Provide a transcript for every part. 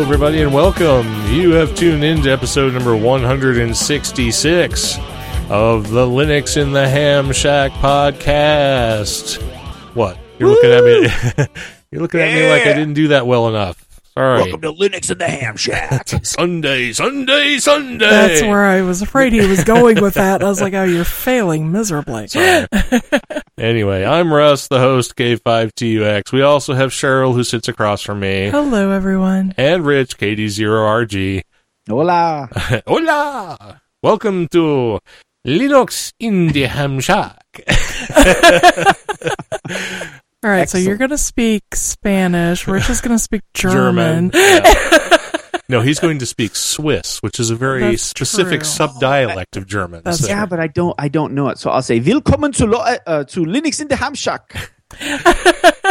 Hello, everybody, and welcome. You have tuned in to episode number 166 of the Linux in the Ham Shack podcast. What? You're looking at me. You're looking at me like I didn't do that well enough. Sorry. Welcome to Linux in the Ham Shack. Sunday, Sunday, Sunday. That's where I was afraid he was going with that. I was like, oh, you're failing miserably. Anyway, I'm Russ, the host, K5TUX. We also have Cheryl, who sits across from me, Hello, everyone. and Rich, KD0RG. Hola. Hola! Welcome to Linux in the Ham Shack. All right, so you're going to speak Spanish. We're just going to speak German. Yeah. no, he's going to speak Swiss, which is a very That's specific true. subdialect of German. That's So- Yeah, but I don't I don't know it. So I'll say Willkommen zu, Lo- uh, to Linux in the Ham Shack.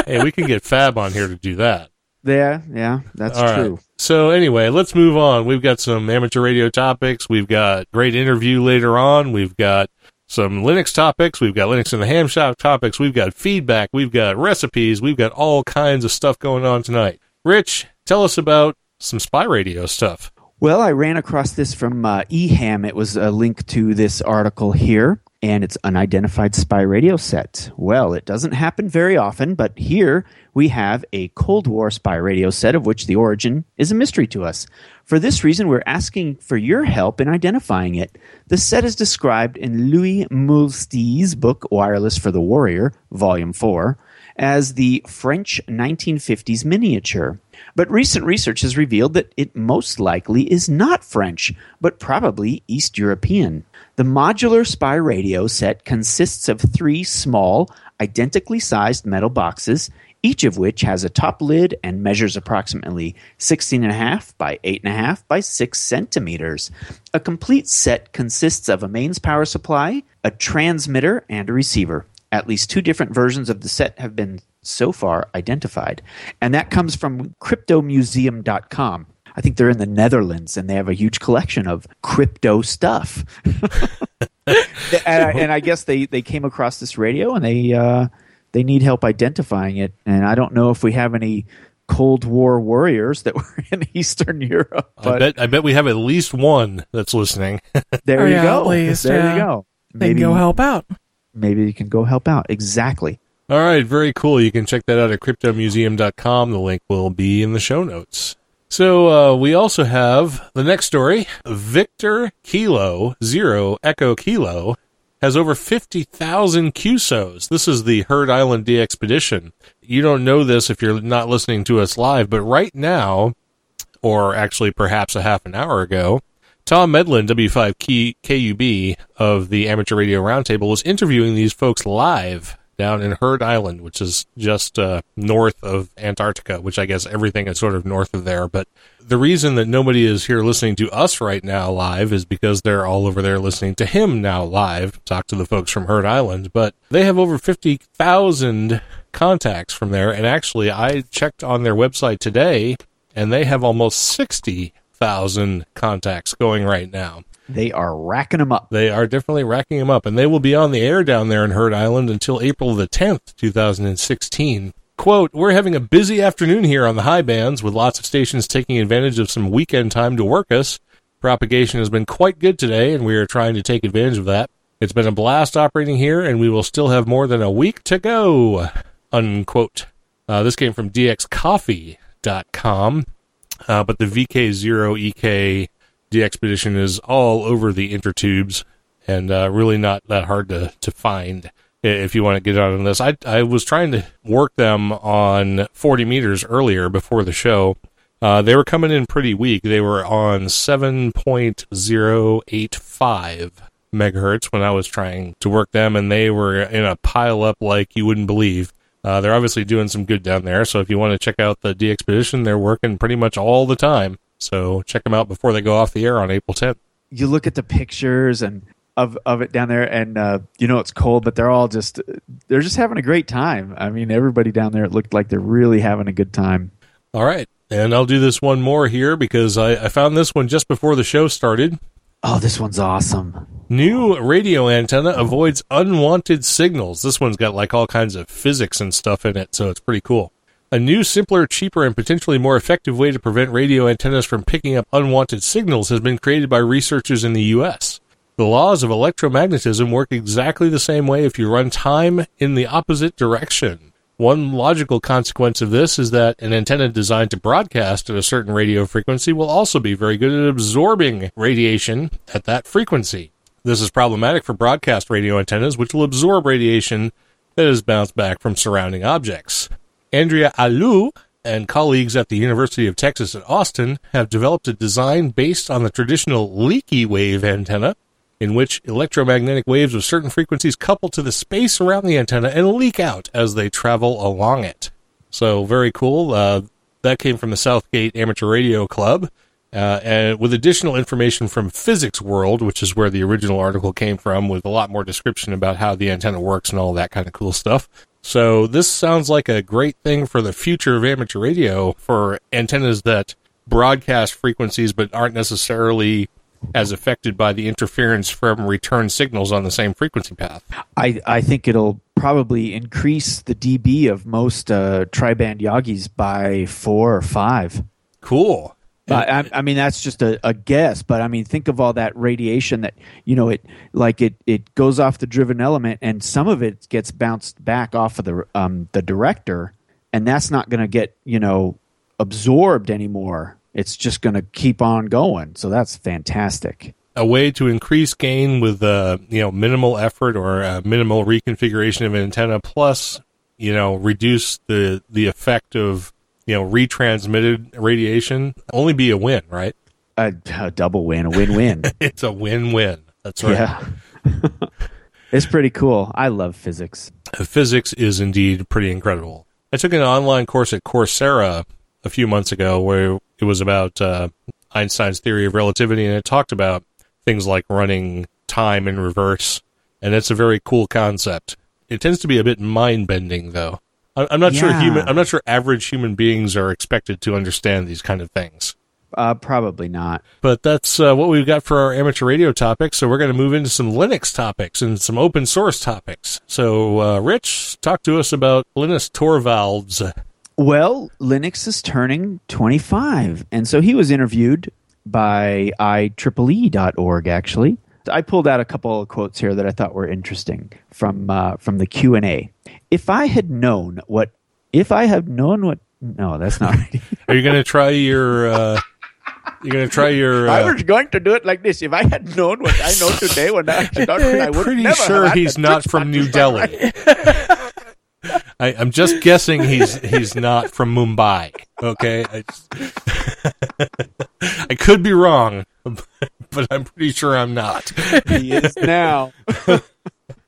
hey, we can get Fab on here to do that. There, yeah, that's All right. true. So anyway, let's move on. We've got some amateur radio topics. We've got great interview later on. We've got some Linux topics. We've got Linux in the ham shop topics. We've got feedback. We've got recipes. We've got all kinds of stuff going on tonight. Rich, tell us about some spy radio stuff. Well, I ran across this from uh, eHam. It was a link to this article here, and it's unidentified spy radio set. Well, it doesn't happen very often, but here we have a Cold War spy radio set of which the origin is a mystery to us. For this reason, we're asking for your help in identifying it. The set is described in Louis Meulstee's book Wireless for the Warrior, Volume 4, as the French 1950s miniature. But recent research has revealed that it most likely is not French, but probably East European. The modular spy radio set consists of three small, identically sized metal boxes, each of which has a top lid and measures approximately 16.5 by 8.5 by 6 centimeters. A complete set consists of a mains power supply, a transmitter, and a receiver. At least two different versions of the set have been so far identified. And that comes from cryptomuseum.com. I think they're in the Netherlands and they have a huge collection of crypto stuff. and, I, and I guess they, they came across this radio and they uh, they need help identifying it. And I don't know if we have any Cold War warriors that were in Eastern Europe, I bet I bet we have at least one that's listening. there Oh, you yeah, go. at least, there yeah. you go. They can go help out. maybe you can go help out. Exactly. All right, very cool. You can check that out at cryptomuseum.com. The link will be in the show notes. So uh, we also have the next story. Victor Kilo Zero Echo Kilo has over 50,000 QSOs. This is the Heard Island D expedition. You don't know this if you're not listening to us live, but right now, or actually perhaps a half an hour ago, Tom Medlin, W5 KUB of the Amateur Radio Roundtable, was interviewing these folks live down in Heard Island, which is just uh, north of Antarctica, which I guess everything is sort of north of there. But the reason that nobody is here listening to us right now live is because they're all over there listening to him now live. Talk to the folks from Heard Island, but they have over 50,000 contacts from there. And actually, I checked on their website today, and they have almost 60,000 contacts going right now. They are racking them up. They are definitely racking them up, and they will be on the air down there in Heard Island until April the 10th, 2016. Quote, We're having a busy afternoon here on the high bands with lots of stations taking advantage of some weekend time to work us. Propagation has been quite good today, and we are trying to take advantage of that. It's been a blast operating here, and we will still have more than a week to go. Unquote. Uh, this came from dxcoffee.com, uh, but the VK0EK the expedition is all over the intertubes and uh, really not that hard to, to find if you want to get out on this. I, I was trying to work them on 40 meters earlier before the show. Uh, they were coming in pretty weak. They were on 7.085 megahertz when I was trying to work them, and they were in a pile up like you wouldn't believe. Uh, they're obviously doing some good down there. So if you want to check out the D Expedition, they're working pretty much all the time. So check them out before they go off the air on April 10th. You look at the pictures and of of it down there, and uh, you know it's cold, but they're all just they're just having a great time. I mean, everybody down there it looked like they're really having a good time. All right, and I'll do this one more here because I, I found this one just before the show started. Oh, this one's awesome. New radio antenna avoids unwanted signals. This one's got like all kinds of physics and stuff in it, so it's pretty cool. A new, simpler, cheaper, and potentially more effective way to prevent radio antennas from picking up unwanted signals has been created by researchers in the U.S. The laws of electromagnetism work exactly the same way if you run time in the opposite direction. One logical consequence of this is that an antenna designed to broadcast at a certain radio frequency will also be very good at absorbing radiation at that frequency. This is problematic for broadcast radio antennas, which will absorb radiation that is bounced back from surrounding objects. Andrea Alù and colleagues at the University of Texas at Austin have developed a design based on the traditional leaky wave antenna in which electromagnetic waves of certain frequencies couple to the space around the antenna and leak out as they travel along it. So, very cool. Uh, that came from the Southgate Amateur Radio Club. Uh, and with additional information from Physics World, which is where the original article came from, with a lot more description about how the antenna works and all that kind of cool stuff. So this sounds like a great thing for the future of amateur radio for antennas that broadcast frequencies but aren't necessarily as affected by the interference from return signals on the same frequency path. I, I think it'll probably increase the dB of most uh, tri-band Yagis by four or five. Cool. I, I, mean, that's just a, a, guess, but I mean, think of all that radiation that you know it like it it goes off the driven element, and some of it gets bounced back off of the um, the director, and that's not going to get you know absorbed anymore it's just going to keep on going. So that's fantastic. A way to increase gain with uh, you know minimal effort or uh, minimal reconfiguration of an antenna, plus you know reduce the the effect of you know retransmitted radiation. Only be a win, right? A, a double win, a win-win. it's a win-win. That's right. Yeah. it's pretty cool. I love physics. Physics is indeed pretty incredible. I took an online course at Coursera a few months ago where it was about uh, Einstein's theory of relativity, and it talked about things like running time in reverse, and it's a very cool concept. It tends to be a bit mind bending, though. I'm not yeah. sure human. I'm not sure average human beings are expected to understand these kind of things. Uh, probably not. But that's uh, what we've got for our amateur radio topics. So we're going to move into some Linux topics and some open source topics. So, uh, Rich, talk to us about Linus Torvalds. Well, Linux is turning 25. And so he was interviewed by IEEE.org, actually. I pulled out a couple of quotes here that I thought were interesting from uh, from the Q and A. If I had known what, if I had known what, no, that's not. Right. Are you going to try your? Uh, you're going to try your. Uh, I was going to do it like this. If I had known what I know today when I started, I would pretty sure he's not from New Delhi. I, am just guessing he's he's not from Mumbai. Okay, I, I could be wrong, but I'm pretty sure I'm not. He is now. All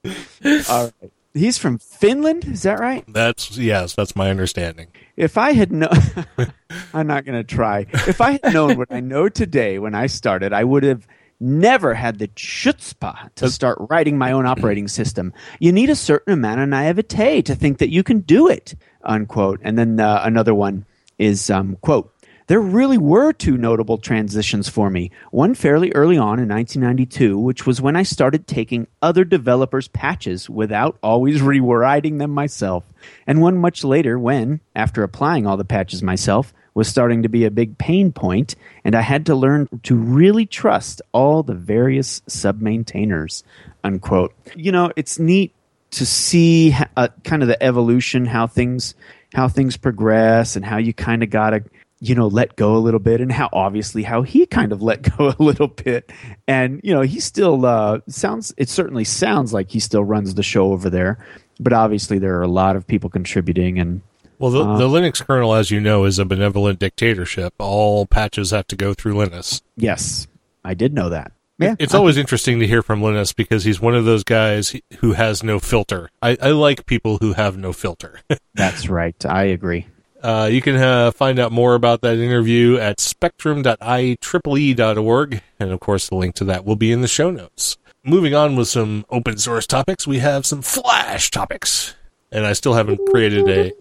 right. He's from Finland, is that right? That's yes, that's my understanding. If I had known, I'm not going to try. If I had known what I know today when I started, I would have never had the chutzpah to start writing my own operating system. You need a certain amount of naivete to think that you can do it, unquote. And then uh, another one is, um, quote, there really were two notable transitions for me. One fairly early on in 1992, which was when I started taking other developers' patches without always rewriting them myself. And one much later when, after applying all the patches myself, was starting to be a big pain point, and I had to learn to really trust all the various sub maintainers. Unquote. You know, it's neat to see uh, kind of the evolution, how things how things progress, and how you kind of gotta you know let go a little bit, and how obviously how he kind of let go a little bit, and you know he still uh, sounds. It certainly sounds like he still runs the show over there, but obviously there are a lot of people contributing and well, the, uh, the, Linux kernel, as you know, is a benevolent dictatorship. All patches have to go through Linus. Yes, I did know that. Yeah, it's always interesting to hear from Linus because he's one of those guys who has no filter. I, I like people who have no filter. That's right. I agree. Uh, you can uh, find out more about that interview at spectrum.ieee.org. And of course, the link to that will be in the show notes. Moving on with some open source topics, we have some Flash topics. And I still haven't created a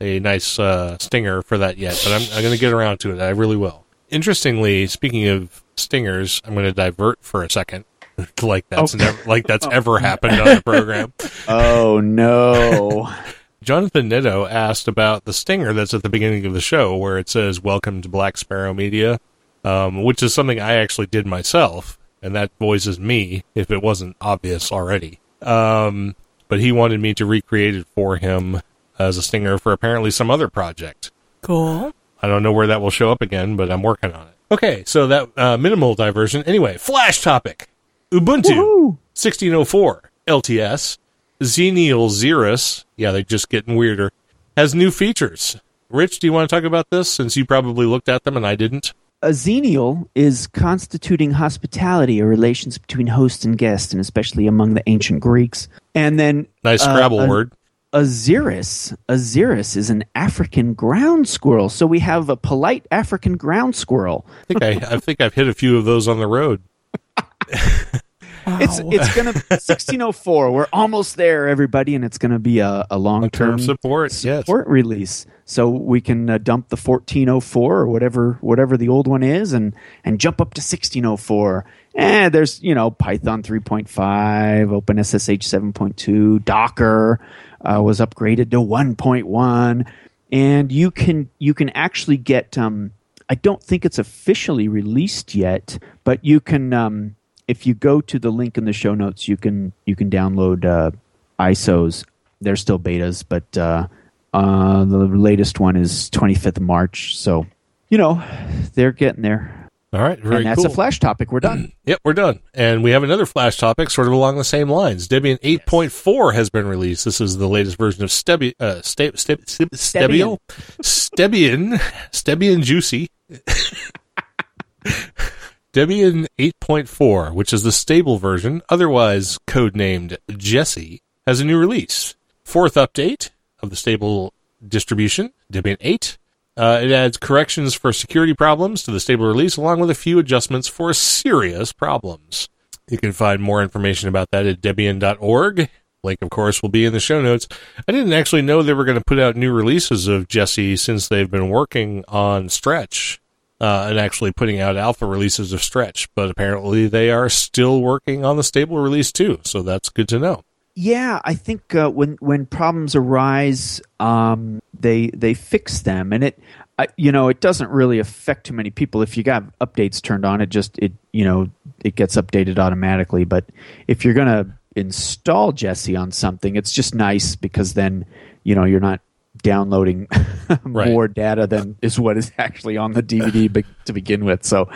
a nice uh, stinger for that yet, but I'm, I'm going to get around to it. I really will. Interestingly, speaking of stingers, I'm going to divert for a second, like that's Okay. never like that's ever happened on the program. Oh no. Jonathan Nitto asked about the stinger that's at the beginning of the show, where it says "Welcome to Black Sparrow Media," um, which is something I actually did myself, and that voice is me. If it wasn't obvious already, um, but he wanted me to recreate it for him as a stinger for apparently some other project. Cool. I don't know where that will show up again, but I'm working on it. Okay, so that uh, minimal diversion. Anyway, flash topic: Ubuntu Woohoo. 1604 LTS Xenial Xerus. Yeah, they're just getting weirder. Has new features. Rich, do you want to talk about this since you probably looked at them and I didn't? A xenial is constituting hospitality or relations between host and guest, and especially among the ancient Greeks. And then Nice uh, Scrabble a- word. A xerus, a xerus is an African ground squirrel. So we have a polite African ground squirrel. I think I, I think I've hit a few of those on the road. It's it's gonna 1604. We're almost there, everybody, and it's gonna be a, a long Term term support, yes. support release. So we can uh, dump the 1404 or whatever whatever the old one is, and and jump up to 1604. And there's you know Python 3.5, OpenSSH 7.2, Docker uh, was upgraded to 1.1, and you can you can actually get. Um, I don't think it's officially released yet, but you can. Um, if you go to the link in the show notes, you can you can download uh, ISOs. They're still betas, but uh, uh, the latest one is 25th of March. So, you know, they're getting there. All right, very and that's cool. a flash topic. We're done. Yep, we're done. And we have another flash topic sort of along the same lines. Debian 8.4 has been released. This is the latest version of Stebi, uh, Ste- Ste- Ste- Stebio? Stebian, Stebian Juicy. Debian 8.4, which is the stable version, otherwise codenamed Jessie, has a new release. Fourth update of the stable distribution, Debian 8. Uh, it adds corrections for security problems to the stable release, along with a few adjustments for serious problems. You can find more information about that at Debian.org. Link, of course, will be in the show notes. I didn't actually know they were going to put out new releases of Jessie since they've been working on Stretch uh, and actually putting out alpha releases of Stretch, but apparently they are still working on the stable release too, so that's good to know. Yeah, I think uh, when when problems arise, um, they they fix them, and it, you know, it doesn't really affect too many people. If you got updates turned on, it just it you know it gets updated automatically. But if you're gonna install Jessie on something, it's just nice because then you know you're not downloading Right. more data than is what is actually on the DVD be- to begin with. So,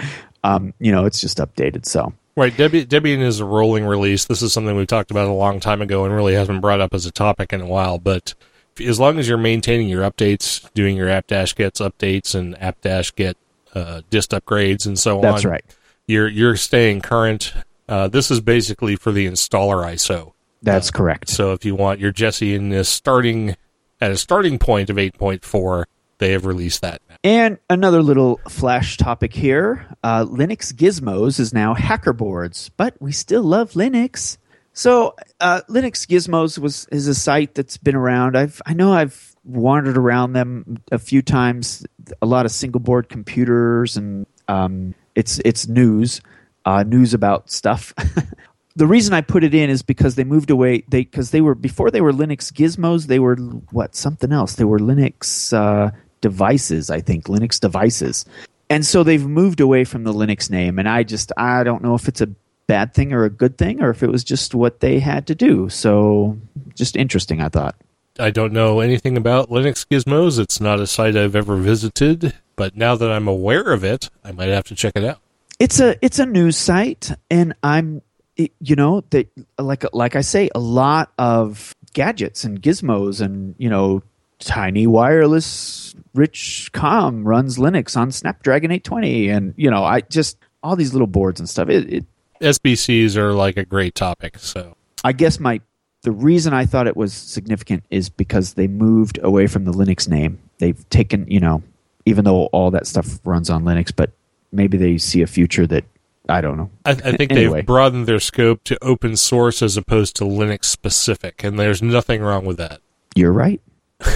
um, you know, it's just updated. So. Right, Debian, Debian is a rolling release. This is something we've talked about a long time ago and really hasn't brought up as a topic in a while. But as long as you're maintaining your updates, doing your app dash gets updates and app dash get uh, dist upgrades and so on, That's right. You're you're staying current. Uh, this is basically for the installer ISO. That's correct. So if you want your Jessie in this starting at a starting point of 8.4, they have released that. And another little flash topic here uh, Linux Gizmos is now hacker boards, but we still love Linux. So, uh, Linux Gizmos was is a site that's been around. I've I know I've wandered around them a few times. A lot of single board computers, and um, it's it's news, uh, news about stuff. the reason I put it in is because they moved away. They because they were before they were Linux Gizmos. They were what something else. They were Linux uh, devices. I think Linux devices, and so they've moved away from the Linux name. And I just I don't know if it's a bad thing or a good thing or if it was just what they had to do. So just interesting. I thought. I don't know anything about Linux Gizmos. It's not a site I've ever visited, but now that I'm aware of it, I might have to check it out. it's a it's a news site and i'm it, you know that like like i say a lot of gadgets and gizmos and you know tiny wireless rich com runs linux on snapdragon 820 and you know i just all these little boards and stuff it, it SBCs are like a great topic. So i guess my the reason I thought it was significant is because they moved away from the Linux name. They've taken, you know, even though all that stuff runs on Linux, but maybe they see a future that I don't know. I, I think Anyway. they've broadened their scope to open source as opposed to Linux specific, and there's nothing wrong with that. You're right.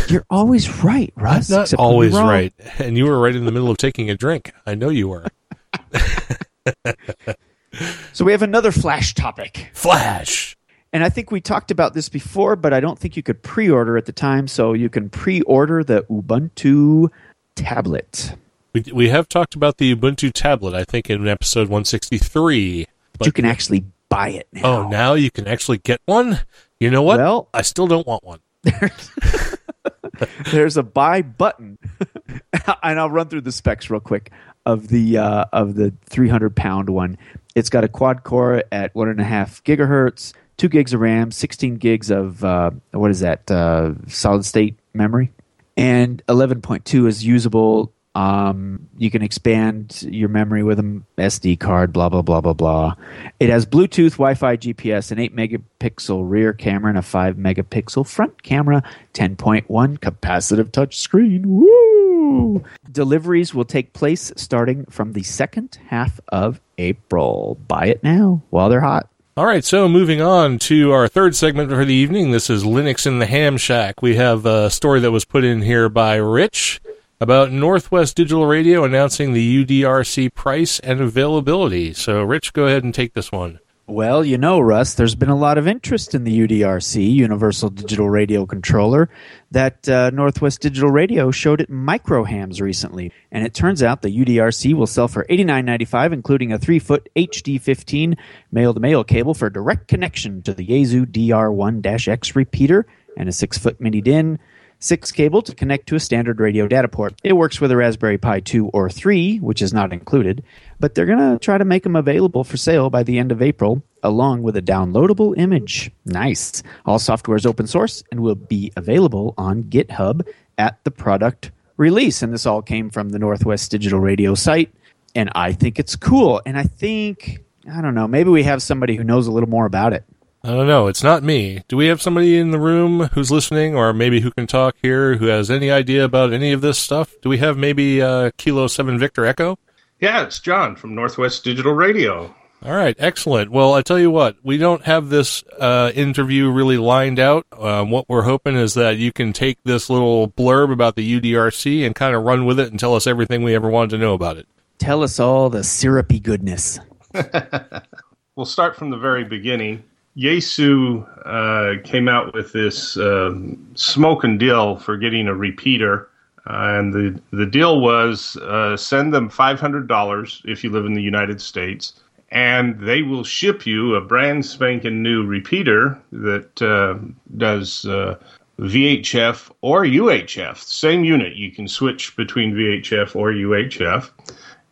You're always right, Russ. Not when you're always right, and you were right in the middle of taking a drink. I know you were. So we have another flash topic. Flash. And I think we talked about this before, but I don't think you could pre order at the time. So you can pre order the Ubuntu tablet. We we have talked about the Ubuntu tablet, I think, in episode 163. But you can actually buy it now. Oh, now you can actually get one. You know what? Well- I still don't want one. There's a buy button, and I'll run through the specs real quick of the uh, of the 300 pound one. It's got a quad core at one and a half gigahertz, two gigs of RAM, 16 gigs of uh, what is that uh, solid state memory, and 11.2 is usable. Um, you can expand your memory with an SD card. Blah blah blah blah blah. It has Bluetooth, Wi-Fi, GPS, an 8 megapixel rear camera, and a 5 megapixel front camera. 10.1 capacitive touch screen. Woo! Deliveries will take place starting from the second half of April. Buy it now while they're hot. All right, so moving on to our third segment for the evening. This is Linux in the Ham Shack. We have a story that was put in here by Rich about Northwest Digital Radio announcing the UDRC price and availability. So, Rich, go ahead and take this one. Well, you know, Russ, there's been a lot of interest in the UDRC, Universal Digital Radio Controller, that uh, Northwest Digital Radio showed at Microhams recently. And it turns out the UDRC will sell for $89.95, including a 3 foot HD15 male to male cable for direct connection to the Yaesu DR1 X repeater and a 6 foot mini DIN. 6 cable to connect to a standard radio data port. It works with a Raspberry Pi 2 or 3, which is not included, but they're going to try to make them available for sale by the end of April, along with a downloadable image. Nice. All software is open source and will be available on GitHub at the product release. And this all came from the Northwest Digital Radio site. And I think it's cool. And I think, I don't know, maybe we have somebody who knows a little more about it. I don't know. It's not me. Do we have somebody in the room who's listening or maybe who can talk here who has any idea about any of this stuff? Do we have maybe uh, Kilo 7 Victor Echo? Yeah, it's John from Northwest Digital Radio. All right, excellent. Well, I tell you what, we don't have this uh, interview really lined out. Um, what we're hoping is that you can take this little blurb about the UDRC and kind of run with it and tell us everything we ever wanted to know about it. Tell us all the syrupy goodness. We'll start from the very beginning. Yaesu uh, came out with this um smoking deal for getting a repeater. Uh, and the, the deal was uh, send them $500 if you live in the United States, and they will ship you a brand spanking new repeater that uh, does uh, VHF or UHF. Same unit. You can switch between VHF or UHF.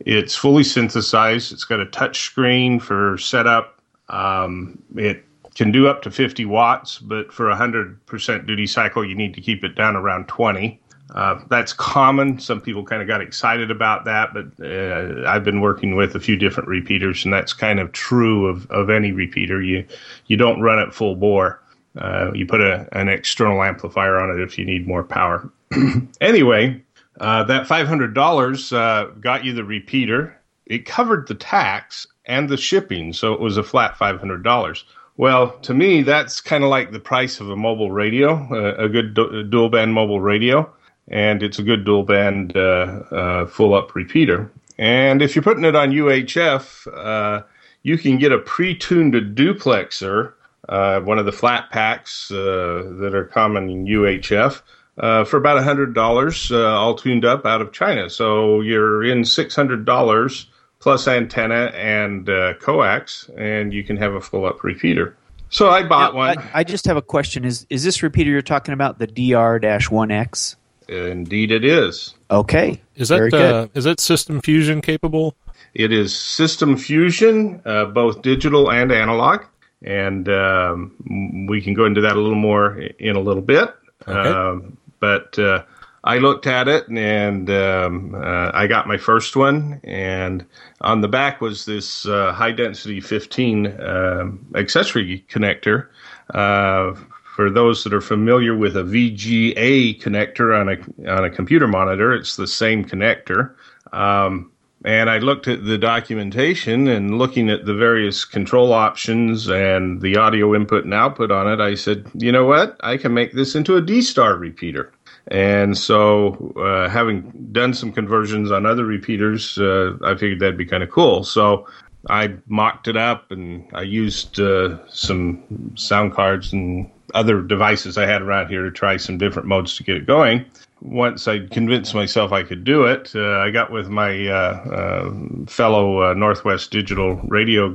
It's fully synthesized. It's got a touch screen for setup. Um, it can do up to 50 watts, but for a 100% duty cycle, you need to keep it down around 20. Uh, that's common. Some people kind of got excited about that, but uh, I've been working with a few different repeaters, and that's kind of true of, of any repeater. You you don't run it full bore. Uh, you put a, an external amplifier on it if you need more power. anyway, uh, that $500 uh, got you the repeater. It covered the tax and the shipping, so it was a flat $500. Well, to me, that's kind of like the price of a mobile radio, uh, a good du- dual band mobile radio, and it's a good dual band uh, uh, full up repeater. And if you're putting it on UHF, uh, you can get a pre tuned duplexer, uh, one of the flat packs uh, that are common in UHF. Uh, for about $100, uh, all tuned up out of China. So you're in $600 plus antenna and uh, coax, and you can have a full up repeater. So I bought Now, one. I, I just have a question: Is is this repeater you're talking about the DR-1X? Indeed, it is. Okay, Is that Very good. uh, is that System Fusion capable? It is System Fusion, uh, both digital and analog, and um, we can go into that a little more in a little bit. Okay. Um, but uh, I looked at it and um, uh, I got my first one, and on the back was this uh, high density 15 um, accessory connector. Uh, for those that are familiar with a VGA connector on a on a computer monitor, it's the same connector. Um, and I looked at the documentation and looking at the various control options and the audio input and output on it, I said, you know what? I can make this into a D star repeater. And so, uh, having done some conversions on other repeaters, uh, I figured that'd be kind of cool. So, I mocked it up and I used uh, some sound cards and other devices I had around here to try some different modes to get it going. Once I convinced myself I could do it, uh, I got with my uh, uh fellow Northwest Digital Radio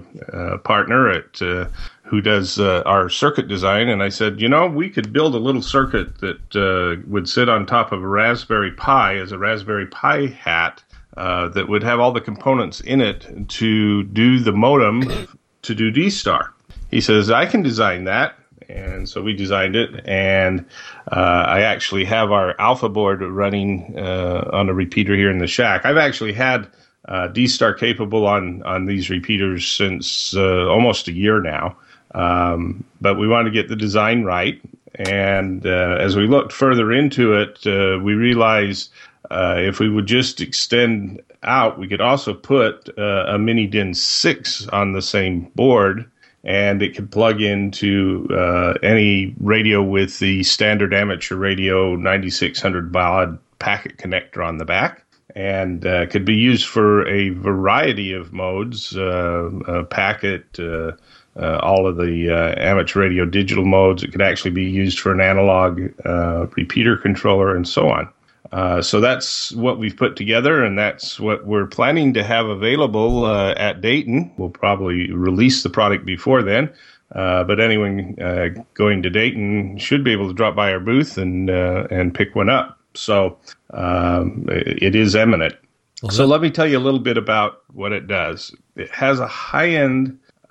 partner at who does our circuit design, and I said, you know, we could build a little circuit that would sit on top of a Raspberry Pi as a Raspberry Pi hat uh, that would have all the components in it to do the modem to do D Star. He says, I can design that. And so we designed it, and uh, I actually have our alpha board running uh, on a repeater here in the shack. I've actually had uh, D Star capable on on these repeaters since uh, almost a year now, um, but we wanted to get the design right. And uh, as we looked further into it, uh, we realized uh, if we would just extend out, we could also put uh, a mini DIN 6 on the same board, and it could plug into uh, any radio with the standard amateur radio 9600 baud packet connector on the back. And uh, could be used for a variety of modes, uh, packet, uh, all of the amateur radio digital modes. It could actually be used for an analog repeater controller and so on. Uh, so that's what we've put together, and that's what we're planning to have available uh, at Dayton. We'll probably release the product before then, uh, but anyone uh, going to Dayton should be able to drop by our booth and uh, and pick one up. So um, it is eminent. So let me tell you a little bit about what it does. It has a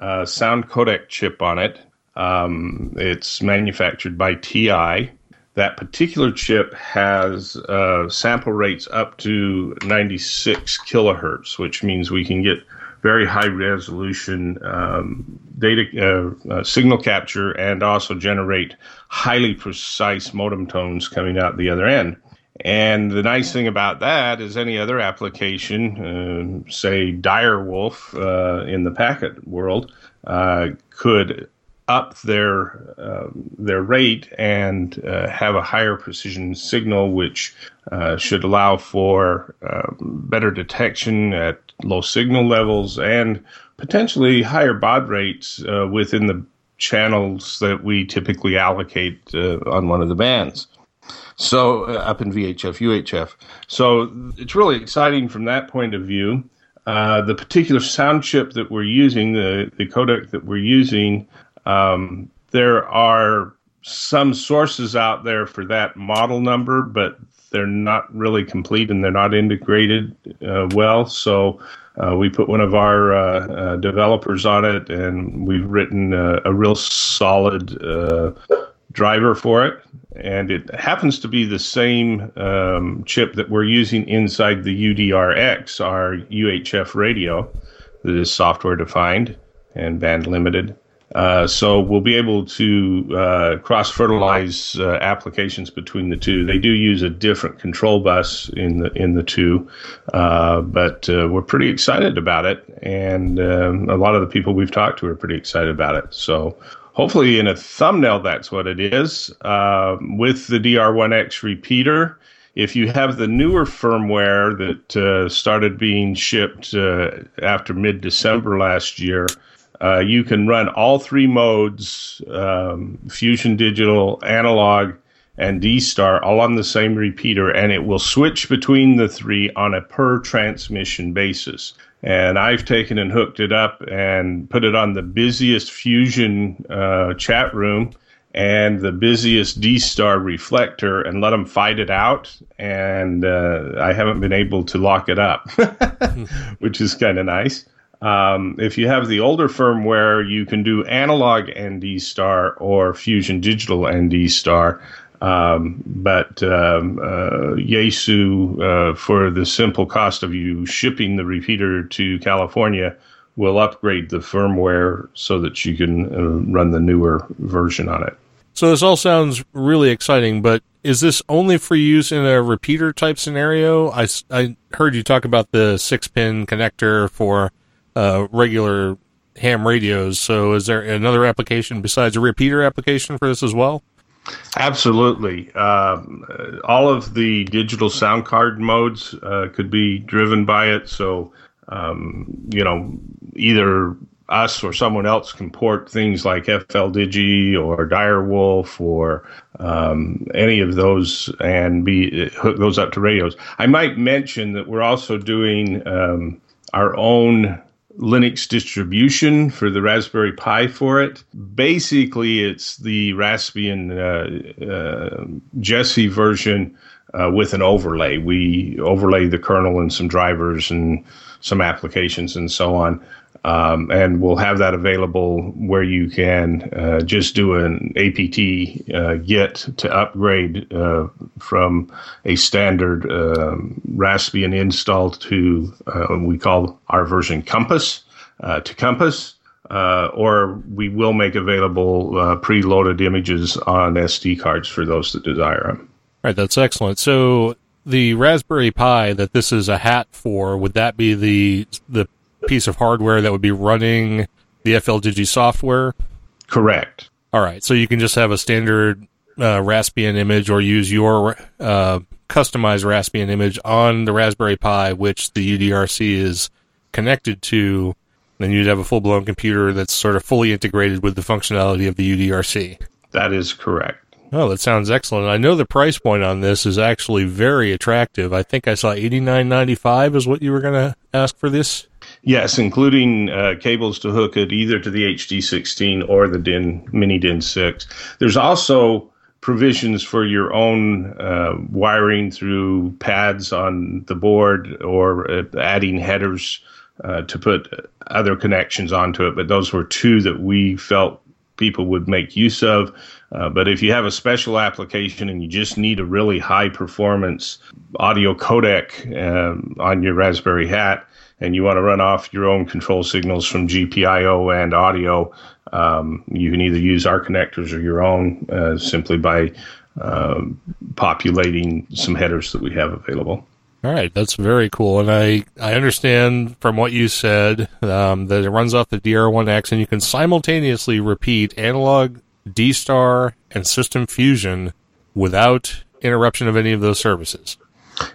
high-end sound codec chip on it. Um, it's manufactured by TI that particular chip has uh, sample rates up to 96 kilohertz, which means we can get very high resolution um, data uh, uh, signal capture and also generate highly precise modem tones coming out the other end. And the nice thing about that is any other application, uh, say Direwolf uh, in the packet world, uh, could up their uh, their rate and uh, have a higher precision signal, which uh, should allow for um, better detection at low signal levels and potentially higher baud rates uh, within the channels that we typically allocate uh, on one of the bands. So uh, up in VHF, UHF. So it's really exciting from that point of view. Uh, the particular sound chip that we're using, the, the codec that we're using, um, there are some sources out there for that model number, but they're not really complete and they're not integrated uh, well. So uh, we put one of our uh, uh developers on it, and we've written a, a real solid uh, driver for it. And it happens to be the same um, chip that we're using inside the UDRX, our UHF radio, that is software defined and band limited. Uh, so we'll be able to uh, cross fertilize uh, applications between the two. They do use a different control bus in the in the two, uh, but uh, we're pretty excited about it, and um, a lot of the people we've talked to are pretty excited about it. So hopefully, in a thumbnail, that's what it is. with the DR1X repeater, if you have the newer firmware that started being shipped after mid December last year. Uh, you can run all three modes um, Fusion Digital, Analog, and D Star all on the same repeater, and it will switch between the three on a per transmission basis. And I've taken and hooked it up and put it on the busiest Fusion uh, chat room and the busiest D Star reflector and let them fight it out. And uh, I haven't been able to lock it up, which is kind of nice. Um, if you have the older firmware, you can do analog and D Star or Fusion Digital and D Star. Um, but um, uh, Yaesu, uh, for the simple cost of you shipping the repeater to California, we'll upgrade the firmware so that you can uh, run the newer version on it. So this all sounds really exciting, but is this only for use in a repeater type scenario? I, I heard you talk about the six pin connector for uh, regular ham radios. So is there another application besides a repeater application for this as well? Absolutely. Um, all of the digital sound card modes uh, could be driven by it. So, um, you know, either us or someone else can port things like FLDigi or Direwolf or um, any of those and be hook those up to radios. I might mention that we're also doing um, our own Linux distribution for the Raspberry Pi for it. Basically, it's the Raspbian uh, uh, Jessie version uh, with an overlay. We overlay the kernel and some drivers and some applications and so on. Um, and we'll have that available where you can uh, just do an apt uh, get to upgrade uh, from a standard um, Raspbian install to uh, we call our version Compass uh, to Compass. Uh, or we will make available preloaded images on SD cards for those that desire them. Right, that's excellent. So the Raspberry Pi that this is a hat for, would that be the the piece of hardware that would be running the FL software? Correct. All right. So you can just have a standard uh, Raspbian image or use your uh, customized Raspbian image on the Raspberry Pi, which the UDRC is connected to. Then you'd have a full blown computer that's sort of fully integrated with the functionality of the UDRC. That is correct. Oh, that sounds excellent. I know the price point on this is actually very attractive. I think I saw eighty nine ninety five is what you were going to ask for this. Yes, including uh, cables to hook it either to the HD16 or the DIN Mini DIN 6. There's also provisions for your own uh, wiring through pads on the board or uh, adding headers uh, to put other connections onto it. But those were two that we felt people would make use of. Uh, but if you have a special application and you just need a really high performance audio codec um, on your Raspberry Hat, and you want to run off your own control signals from GPIO and audio, um, you can either use our connectors or your own uh, simply by uh, populating some headers that we have available. All right, that's very cool, and I I understand from what you said um, that it runs off the DR1X, and you can simultaneously repeat analog, D Star, and System Fusion without interruption of any of those services.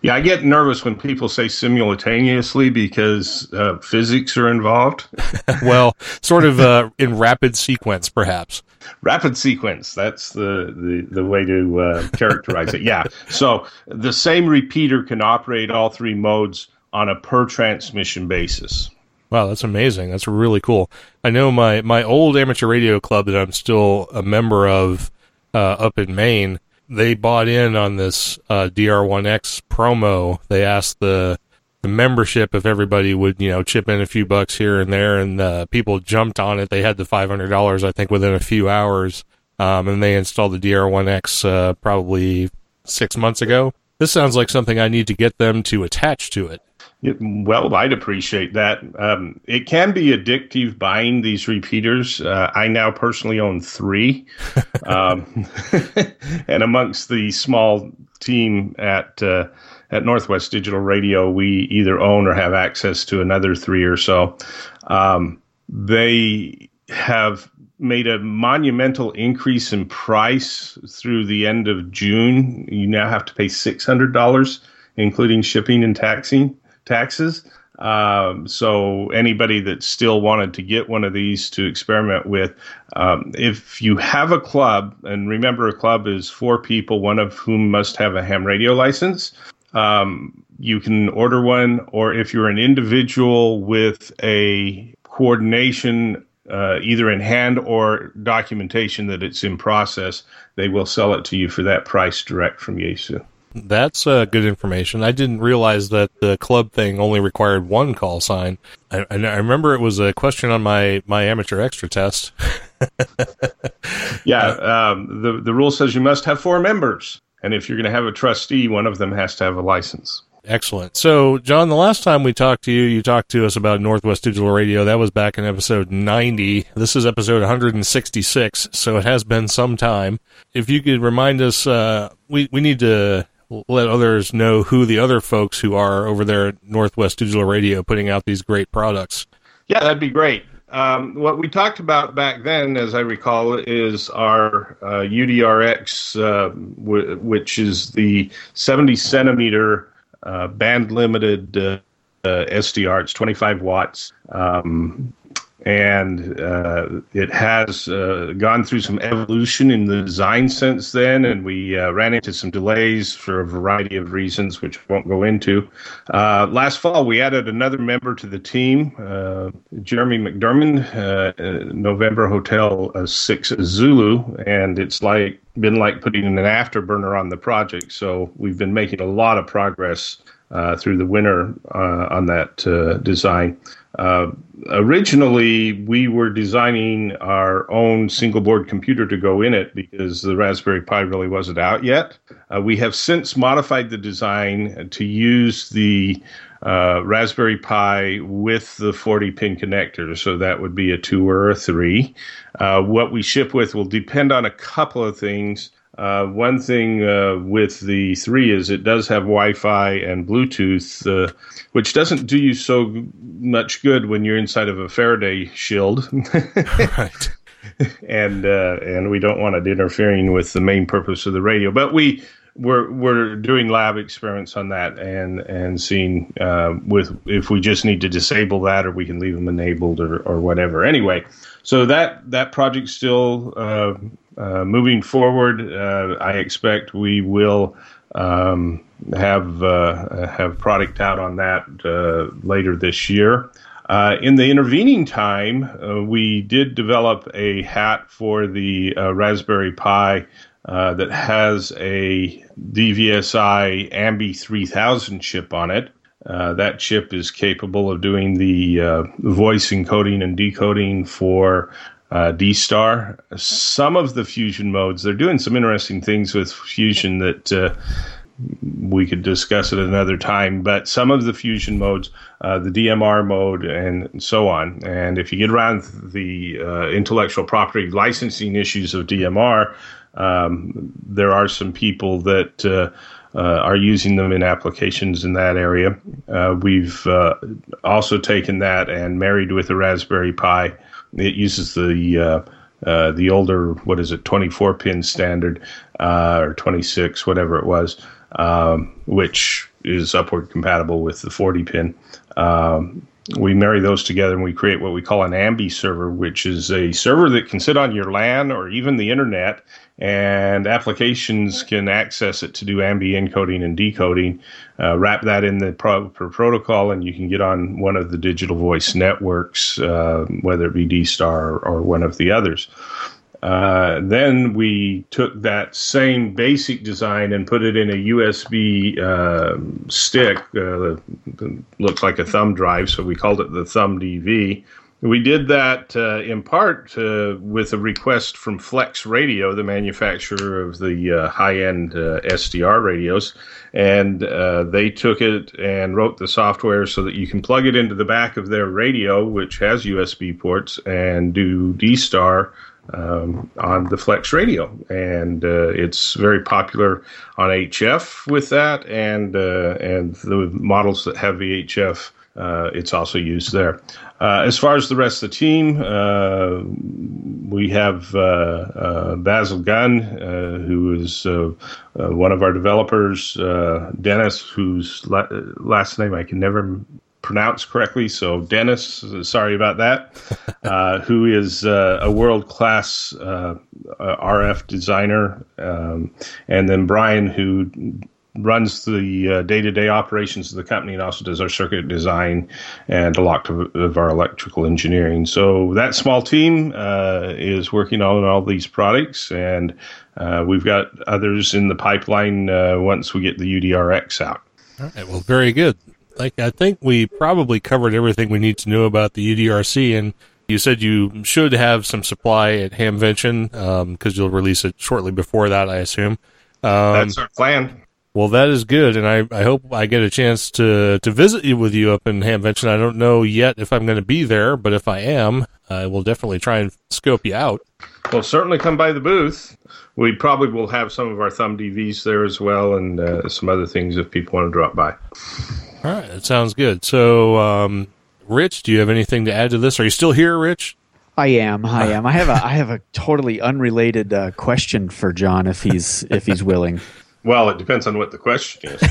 Yeah, I get nervous when people say simultaneously because uh, physics are involved. well, sort of uh, in rapid sequence, perhaps. Rapid sequence. That's the, the, the way to uh, characterize it. Yeah. So the same repeater can operate all three modes on a per transmission basis. Wow, that's amazing. That's really cool. I know my, my old amateur radio club that I'm still a member of uh, up in Maine they bought in on this uh, DR1X promo. They asked the the membership if everybody would you know chip in a few bucks here and there, and uh, people jumped on it. They had the five hundred dollars I think within a few hours, um, and they installed the DR1X uh, probably six months ago. This sounds like something I need to get them to attach to it. Well, I'd appreciate that. Um, it can be addictive buying these repeaters. Uh, I now personally own three, um, and amongst the small team at uh, at Northwest Digital Radio, we either own or have access to another three or so. Um, they have made a monumental increase in price through the end of June. You now have to pay six hundred dollars, including shipping and taxing taxes. Um, so anybody that still wanted to get one of these to experiment with, um, if you have a club, and remember a club is four people, one of whom must have a ham radio license. Um, you can order one, or if you're an individual with a coordination, uh, either in hand or documentation that it's in process, they will sell it to you for that price direct from Yaesu. That's uh, good information. I didn't realize that the club thing only required one call sign. I, I remember it was a question on my, my amateur extra test. yeah, um, the the rule says you must have four members, and if you're going to have a trustee, one of them has to have a license. Excellent. So, John, the last time we talked to you, you talked to us about Northwest Digital Radio. That was back in episode 90. This is episode 166, so it has been some time. If you could remind us, uh, we, we need to let others know who the other folks who are over there at Northwest Digital Radio putting out these great products. Yeah, that'd be great. Um, what we talked about back then, as I recall, is our uh, UDRX, uh, w- which is the 70 centimeter uh, band limited uh, uh, SDR. It's 25 watts. Um, and uh, it has uh, gone through some evolution in the design since then, and we uh, ran into some delays for a variety of reasons, which I won't go into. Uh, last fall, we added another member to the team, uh, Jeremy McDermott, uh, November Hotel Six Zulu, and it's like been like putting an afterburner on the project. So we've been making a lot of progress through the winter on that design. Uh, originally, we were designing our own single board computer to go in it because the Raspberry Pi really wasn't out yet. Uh, we have since modified the design to use the uh, Raspberry Pi with the 40 pin connector. So that would be a two or a three. Uh, what we ship with will depend on a couple of things. Uh, one thing uh, with the three is it does have Wi-Fi and Bluetooth, uh, which doesn't do you so much good when you're inside of a Faraday shield. right. and uh, and we don't want it interfering with the main purpose of the radio. But we we're we're doing lab experiments on that and and seeing uh, with if we just need to disable that or we can leave them enabled or or whatever. Anyway, so that that project's still uh, moving forward, uh, I expect we will um, have uh, have product out on that uh, later this year. Uh, in the intervening time, we did develop a hat for the Raspberry Pi that has a DVSI AMBE 3000 chip on it. Uh, that chip is capable of doing the uh, voice encoding and decoding for uh, D Star. Some of the fusion modes, they're doing some interesting things with fusion that uh, we could discuss at another time. But some of the fusion modes, uh, the DMR mode, and so on. And if you get around the uh, intellectual property licensing issues of DMR, um, there are some people that. Uh, uh, are using them in applications in that area. Uh, we've uh, also taken that and married with a Raspberry Pi it uses the uh, uh, the older what is it 24 pin standard uh, or 26 whatever it was, um, which is upward compatible with the 40 pin. Um, we marry those together and we create what we call an AMBE server, which is a server that can sit on your LAN or even the internet and applications can access it to do AMBE encoding and decoding. Uh, wrap that in the protocol, and you can get on one of the digital voice networks, uh, whether it be D-Star or one of the others. Uh, then we took that same basic design and put it in a USB uh, stick. Uh, looks like a thumb drive, so we called it the Thumb DV. We did that uh, in part uh, with a request from Flex Radio, the manufacturer of the high end SDR radios. And they took it and wrote the software so that you can plug it into the back of their radio, which has USB ports, and do D Star um, on the Flex radio. And uh, it's very popular on HF with that, and, and the models that have VHF uh, it's also used there. Uh, as far as the rest of the team, uh, we have uh, uh, Basil Gunn, uh, who is one of our developers, Dennis, whose la- last name I can never pronounce correctly. So, Dennis, sorry about that, who is a world class RF designer. Um, and then Brian, who runs the day to day operations of the company and also does our circuit design and a lot of, of our electrical engineering. So that small team uh, is working on all these products, and uh, we've got others in the pipeline uh, once we get the UDRX out. All right. Well, very good. Like I think we probably covered everything we need to know about the UDRC, and you said you should have some supply at Hamvention because um, you'll release it shortly before that, I assume. Um, That's our plan. Well, that is good, and I, I hope I get a chance to, to visit you with you up in Hamvention. I don't know yet if I'm going to be there, but if I am, I will definitely try and scope you out. Well, certainly come by the booth. We probably will have some of our thumb DVs there as well, and uh, some other things if people want to drop by. All right, that sounds good. So, um, Rich, do you have anything to add to this? Are you still here, Rich? I am. I am. I have a. I have a totally unrelated uh, question for John, if he's if he's willing. Well, it depends on what the question is.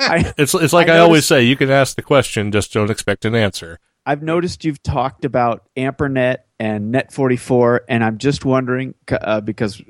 I, it's it's like I, I always say, you can ask the question, just don't expect an answer. I've noticed you've talked about AMPRNet and Net44, and I'm just wondering uh, because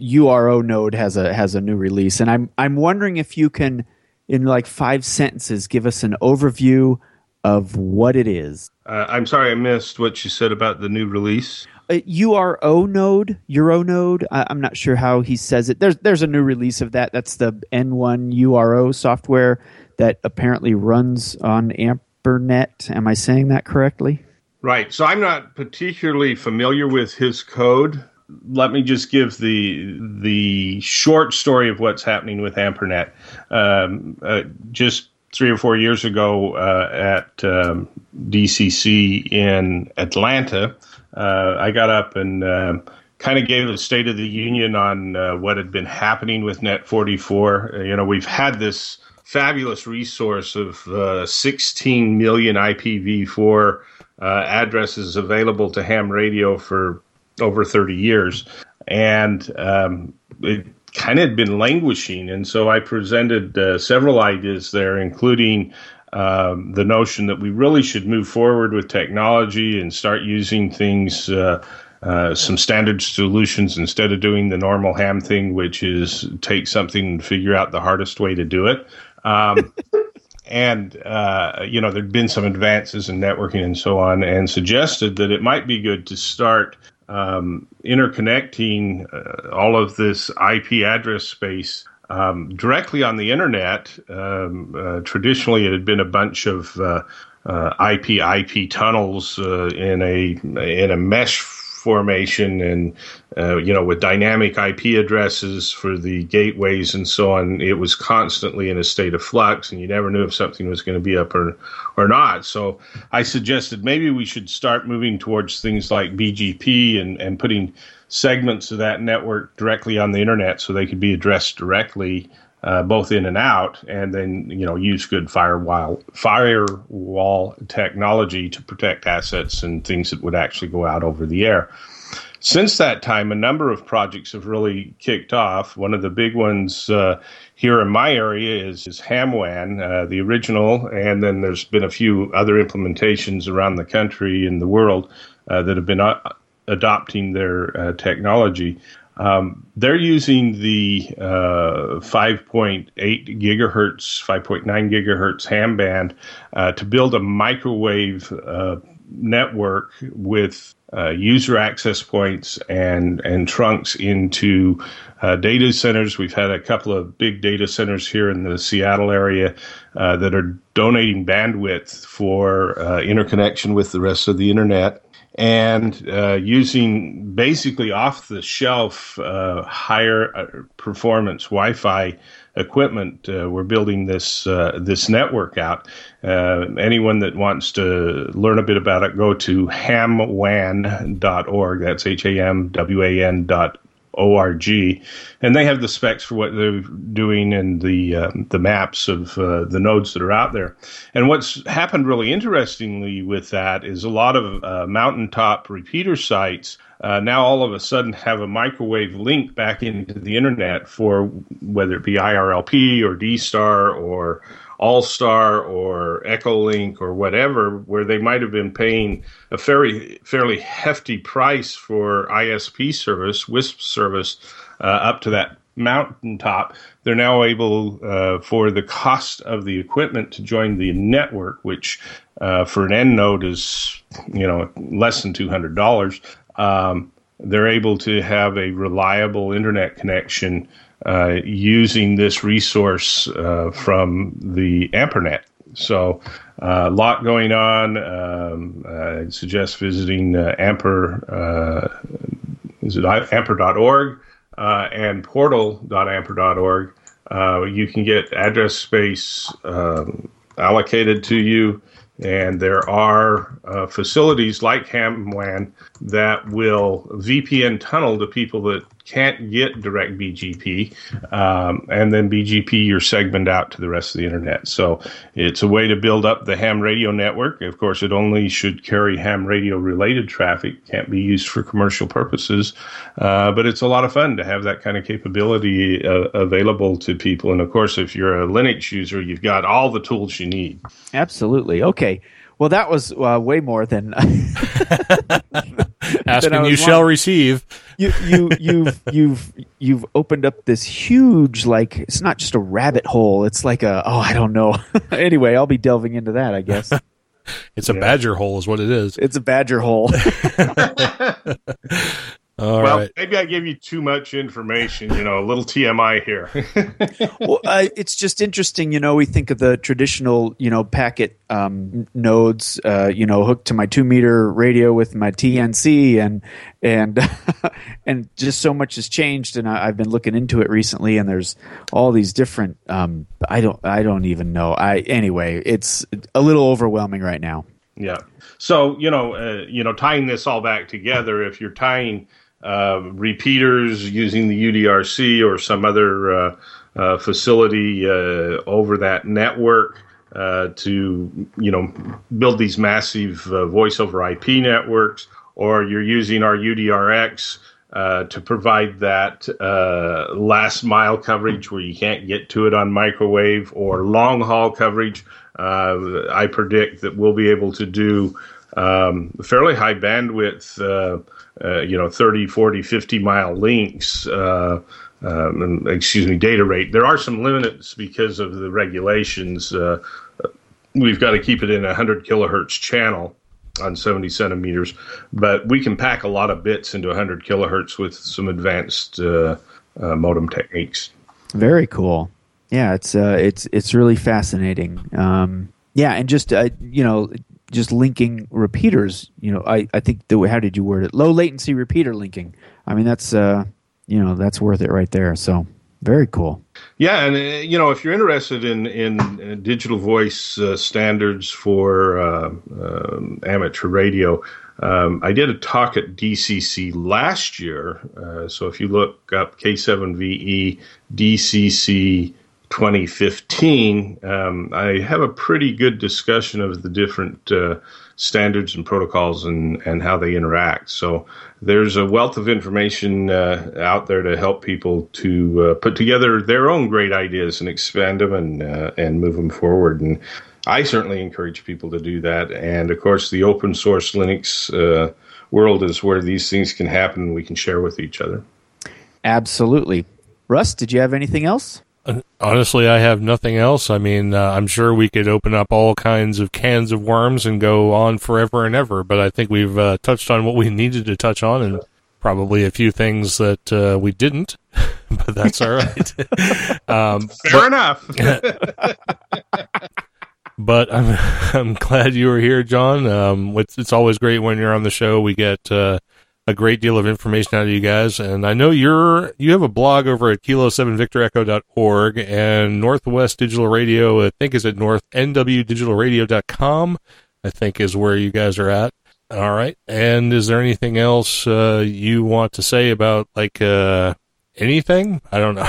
URO node has a has a new release, and I'm I'm wondering if you can, in like five sentences, give us an overview of what it is. Uh, I'm sorry, I missed what you said about the new release. Uh, URO node, Euro node. I, am not sure how he says it. There's there's a new release of that. That's the N1 URO software that apparently runs on AMPRNet. Am I saying that correctly? Right. So I'm not particularly familiar with his code. Let me just give the the short story of what's happening with AMPRNet. Um, uh, just three or four years ago uh, at um, DCC in Atlanta, uh, I got up and uh, kind of gave a State of the Union on uh, what had been happening with Net44. Uh, you know, we've had this fabulous resource of uh, 16 million IPv4 addresses available to ham radio for over 30 years. And um, it kind of had been languishing. And so I presented uh, several ideas there, including um, the notion that we really should move forward with technology and start using things. Uh, uh, some standard solutions instead of doing the normal ham thing, which is take something and figure out the hardest way to do it. Um, and uh, you know there'd been some advances in networking and so on, and suggested that it might be good to start um, interconnecting uh, all of this IP address space um, directly on the internet. Um, uh, traditionally, it had been a bunch of uh, IP uh, IP tunnels uh, in a in a mesh formation and uh, you know with dynamic IP addresses for the gateways and so on it was constantly in a state of flux and you never knew if something was going to be up or or not so I suggested maybe we should start moving towards things like BGP and and putting segments of that network directly on the internet so they could be addressed directly uh, both in and out, and then you know use good firewall firewall technology to protect assets and things that would actually go out over the air. Since that time, a number of projects have really kicked off. One of the big ones uh, here in my area is, is HamWAN, uh, the original, and then there's been a few other implementations around the country and the world uh, that have been uh, adopting their uh, technology. Um, they're using the uh, 5.8 gigahertz, 5.9 gigahertz ham band to build a microwave network with uh, user access points and and trunks into uh, data centers. We've had a couple of big data centers here in the Seattle area uh, that are donating bandwidth for interconnection with the rest of the internet and uh, using basically off the shelf uh, higher uh, performance Wi-Fi equipment. Uh, we're building this uh, this network out. Uh, anyone that wants to learn a bit about it, go to hamwan.org. That's H A M W A N dot org, and they have the specs for what they're doing and the uh, the maps of uh, the nodes that are out there. And what's happened really interestingly with that is a lot of uh, mountaintop repeater sites. Uh, now all of a sudden have a microwave link back into the internet for whether it be IRLP or DStar or Allstar or Echolink or whatever, where they might have been paying a fairly fairly hefty price for ISP service, WISP service, uh, up to that mountaintop. They're now able, uh, for the cost of the equipment, to join the network, which uh, for an end node is you know less than two hundred dollars. Um, they're able to have a reliable internet connection uh, using this resource uh, from the AMPRNet. So, uh, a lot going on. Um, I suggest visiting uh, Amper, uh, is it ampr.org and portal.ampr.org Uh, you can get address space um, allocated to you, and there are uh, facilities like HamWAN that will VPN tunnel to people that can't get direct BGP, um, and then BGP your segment out to the rest of the internet. So it's a way to build up the ham radio network. Of course, it only should carry ham radio related traffic, can't be used for commercial purposes. Uh, but it's a lot of fun to have that kind of capability uh, available to people. And of course, if you're a Linux user, you've got all the tools you need. Absolutely. Okay. Well, that was uh, way more than asking you shall receive. You you you've you've you've opened up this huge like it's not just a rabbit hole. It's like a oh I don't know. anyway, I'll be delving into that. I guess it's a yeah. badger hole, is what it is. It's a badger hole. All well, right. maybe I gave you too much information. You know, a little TMI here. well, uh, it's just interesting. You know, we think of the traditional, you know, packet um, nodes, uh, you know, hooked to my two meter radio with my TNC, and and and just so much has changed. And I, have been looking into it recently, and there's all these different. Um, I don't. I don't even know. I anyway. It's a little overwhelming right now. Yeah. So you know, uh, you know, tying this all back together, if you're tying uh, repeaters using the UDRC or some other uh, uh, facility uh, over that network uh, to you know build these massive voice over IP networks, or you're using our UDRX. to provide that last mile coverage where you can't get to it on microwave or long haul coverage, I predict that we'll be able to do um, fairly high bandwidth uh, you know 30 40 50 mile links uh, um, excuse me data rate. There are some limits because of the regulations. Uh, we've got to keep it in a 100 kilohertz channel on 70 centimeters but we can pack a lot of bits into 100 kilohertz with some advanced uh, uh, modem techniques. Very cool. Yeah it's it's it's really fascinating. Um, yeah and just you know just linking repeaters. You know, I, I think the how did you word it? Low latency repeater linking. I mean, that's uh, you know, that's worth it right there. So very cool. Yeah, and uh, you know, if you're interested in in uh, digital voice uh, standards for uh, um, amateur radio, um, I did a talk at DCC last year. Uh, so if you look up K7VE DCC 2015, um, I have a pretty good discussion of the different uh, standards and protocols and, and how they interact. So there's a wealth of information uh, out there to help people to uh, put together their own great ideas and expand them and uh, and move them forward. And I certainly encourage people to do that. And of course, the open source Linux uh, world is where these things can happen and we can share with each other. Absolutely. Russ, did you have anything else? Honestly, I have nothing else. I mean, uh, I'm sure we could open up all kinds of cans of worms and go on forever and ever, but I think we've uh, touched on what we needed to touch on and probably a few things that uh, we didn't, but that's all right. um, Fair but, enough. but I'm, I'm glad you were here, John. Um, it's, it's always great when you're on the show. We get uh, a great deal of information out of you guys. And I know you're you have a blog over at kilo7victorecho.org and Northwest Digital Radio, I think is at north nwdigitalradio.com, I think is where you guys are at. All right. And is there anything else uh, you want to say about like uh, anything? I don't know.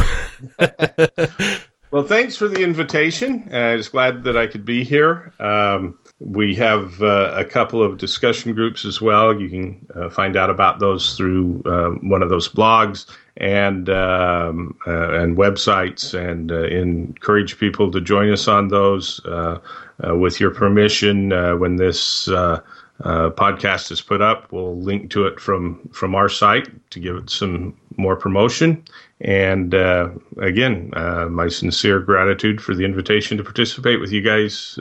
well, thanks for the invitation. I'm just glad that I could be here. Um, we have uh, a couple of discussion groups as well. You can uh, find out about those through uh, one of those blogs and um, uh, and websites, and uh, encourage people to join us on those. Uh, with your permission, when this podcast is put up, we'll link to it from from our site to give it some more promotion. And again, my sincere gratitude for the invitation to participate with you guys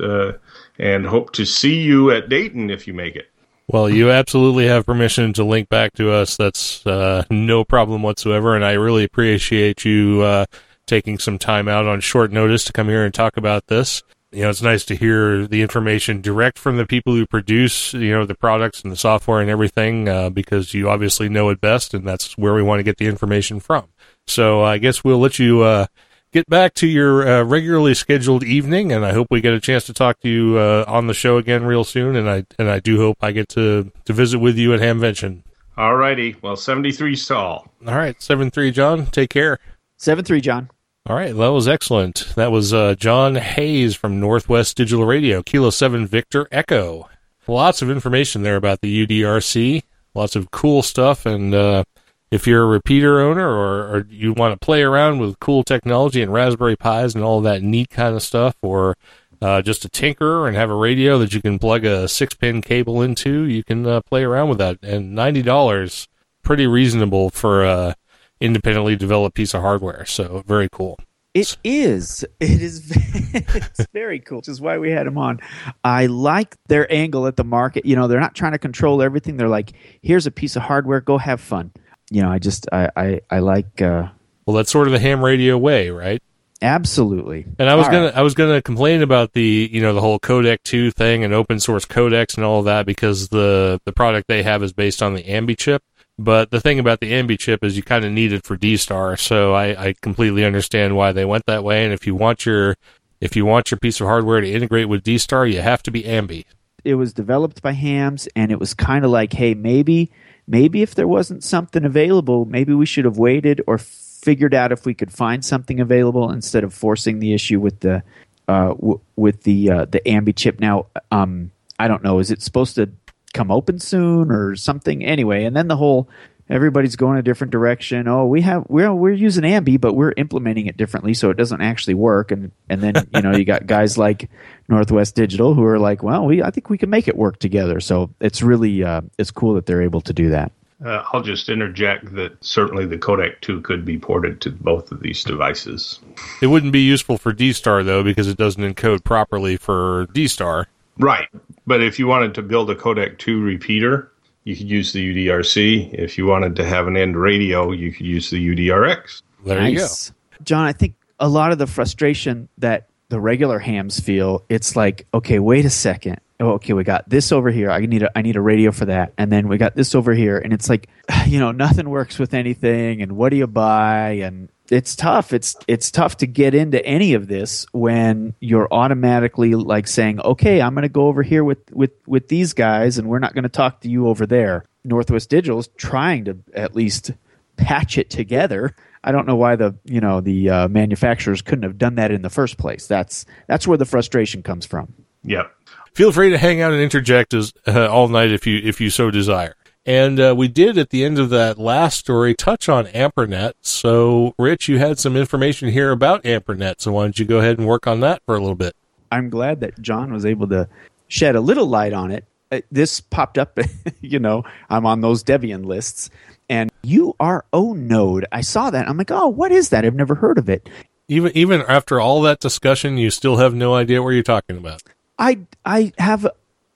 and hope to see you at Dayton if you make it. Well, you absolutely have permission to link back to us. That's uh, no problem whatsoever, and I really appreciate you uh, taking some time out on short notice to come here and talk about this. You know, it's nice to hear the information direct from the people who produce, you know, the products and the software and everything, uh, because you obviously know it best, and that's where we want to get the information from. So I guess we'll let you uh, get back to your uh, regularly scheduled evening, and I hope we get a chance to talk to you uh, on the show again real soon. And I and I do hope I get to to visit with you at Hamvention. All righty. Well, 73 stall. All right, seven three, John. Take care. Seven three, John. All right, that was excellent. That was uh, John Hayes from Northwest Digital Radio, Kilo 7 Victor Echo. Lots of information there about the UDRC, lots of cool stuff. And uh, if you're a repeater owner or, or you want to play around with cool technology and Raspberry Pis and all that neat kind of stuff, or uh, just a tinker and have a radio that you can plug a six pin cable into, you can uh, play around with that. And $90, pretty reasonable for a independently developed piece of hardware. So very cool. It is. It is. it's very cool. Which is why we had him on. I like their angle at the market. You know, they're not trying to control everything. They're like, here's a piece of hardware. Go have fun. You know, I just I I, I like. Uh, well, that's sort of the ham radio way, right? Absolutely. And I was all gonna right. I was gonna complain about the you know the whole codec two thing and open source codecs and all of that because the the product they have is based on the AMBE chip. But the thing about the AMBE chip is you kind of need it for D-Star, so I, I completely understand why they went that way. And if you want your if you want your piece of hardware to integrate with D-Star, you have to be AMBE. It was developed by Hams, and it was kind of like, hey, maybe maybe if there wasn't something available, maybe we should have waited or figured out if we could find something available instead of forcing the issue with the uh, w- with the uh, the AMBE chip. Now, um, I don't know. Is it supposed to come open soon or something. Anyway, and then the whole everybody's going a different direction. Oh, we have we're we're using AMBE, but we're implementing it differently, so it doesn't actually work. And and then you know you got guys like Northwest Digital who are like, well, we I think we can make it work together. So it's really uh, it's cool that they're able to do that. Uh, I'll just interject that certainly the codec 2 could be ported to both of these devices. It wouldn't be useful for D-Star, though, because it doesn't encode properly for D-Star. Right. But if you wanted to build a codec 2 repeater, you could use the UDRC. If you wanted to have an end radio, you could use the UDRX. There nice. you go. John, I think a lot of the frustration that the regular hams feel, it's like, okay, wait a second. Oh, okay, we got this over here. I need a I need a radio for that, and then we got this over here, and it's like, you know, nothing works with anything. And what do you buy? And it's tough. It's it's tough to get into any of this when you're automatically like saying, "Okay, I'm going to go over here with with with these guys, and we're not going to talk to you over there." Northwest Digital is trying to at least patch it together. I don't know why the you know the uh, manufacturers couldn't have done that in the first place. That's that's where the frustration comes from. Yep. Feel free to hang out and interject as, uh, all night if you if you so desire. And uh, we did at the end of that last story touch on AMPRNet. So, Rich, you had some information here about AMPRNet. So, why don't you go ahead and work on that for a little bit? I'm glad that John was able to shed a little light on it. Uh, this popped up, you know, I'm on those Debian lists. And URO node, I saw that. I'm like, oh, what is that? I've never heard of it. Even even after all that discussion, you still have no idea what you're talking about. I I have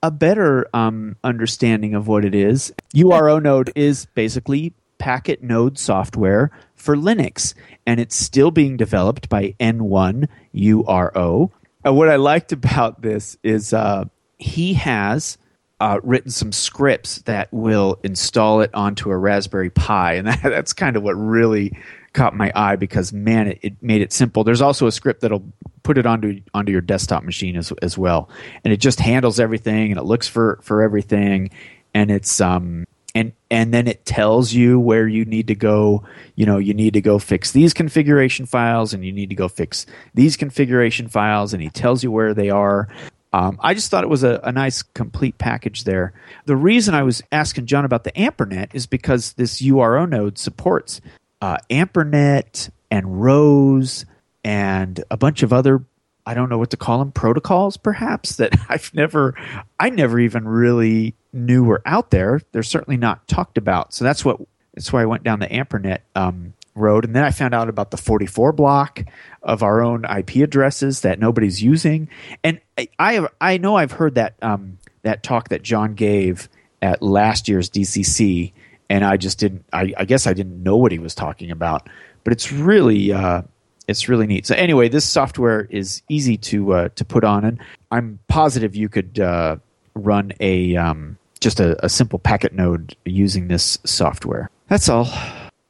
a better um, understanding of what it is. URO node is basically packet node software for Linux, and it's still being developed by N1 URO. And what I liked about this is uh, he has uh, written some scripts that will install it onto a Raspberry Pi, and that, that's kind of what really caught my eye because man, it, it, made it simple. There's also a script that'll put it onto onto your desktop machine as as well, and it just handles everything and it looks for for everything, and it's um and and then it tells you where you need to go. You know, you need to go fix these configuration files, and you need to go fix these configuration files, and he tells you where they are. Um, I just thought it was a, a, nice complete package there. The reason I was asking John about the AMPRNet is because this URO node supports uh, AMPRNet and Rose and a bunch of other I don't know what to call them protocols perhaps that I've never I never even really knew were out there. They're certainly not talked about. So that's what that's why I went down the AMPRNet um, road, and then I found out about the 44 block of our own IP addresses that nobody's using. And I I, I know I've heard that um, that talk that John gave at last year's DCC and I just didn't. I, I, guess I didn't know what he was talking about. But it's really, uh, it's really neat. So anyway, this software is easy to uh, to put on, and I'm positive you could uh, run a um, just a, a simple packet node using this software. That's all.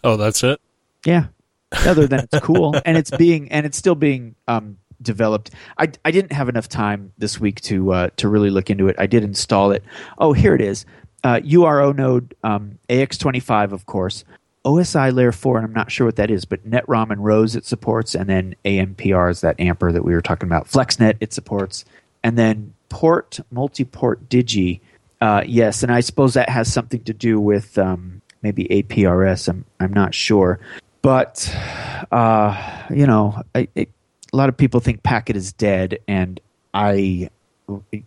Oh, that's it. Yeah. other than it's cool and it's being and it's still being um, developed. I, I didn't have enough time this week to uh, to really look into it. I did install it. Oh, here it is. Uh, URO node um, AX25, of course. OSI layer 4, and I'm not sure what that is, but NetROM and Rose it supports, and then AMPR is that amper that we were talking about. FlexNet it supports, and then port, multi-port Digi. Uh, yes, and I suppose that has something to do with um, maybe APRS. I'm, I'm not sure. But, uh, you know, I, it, a lot of people think Packet is dead, and I,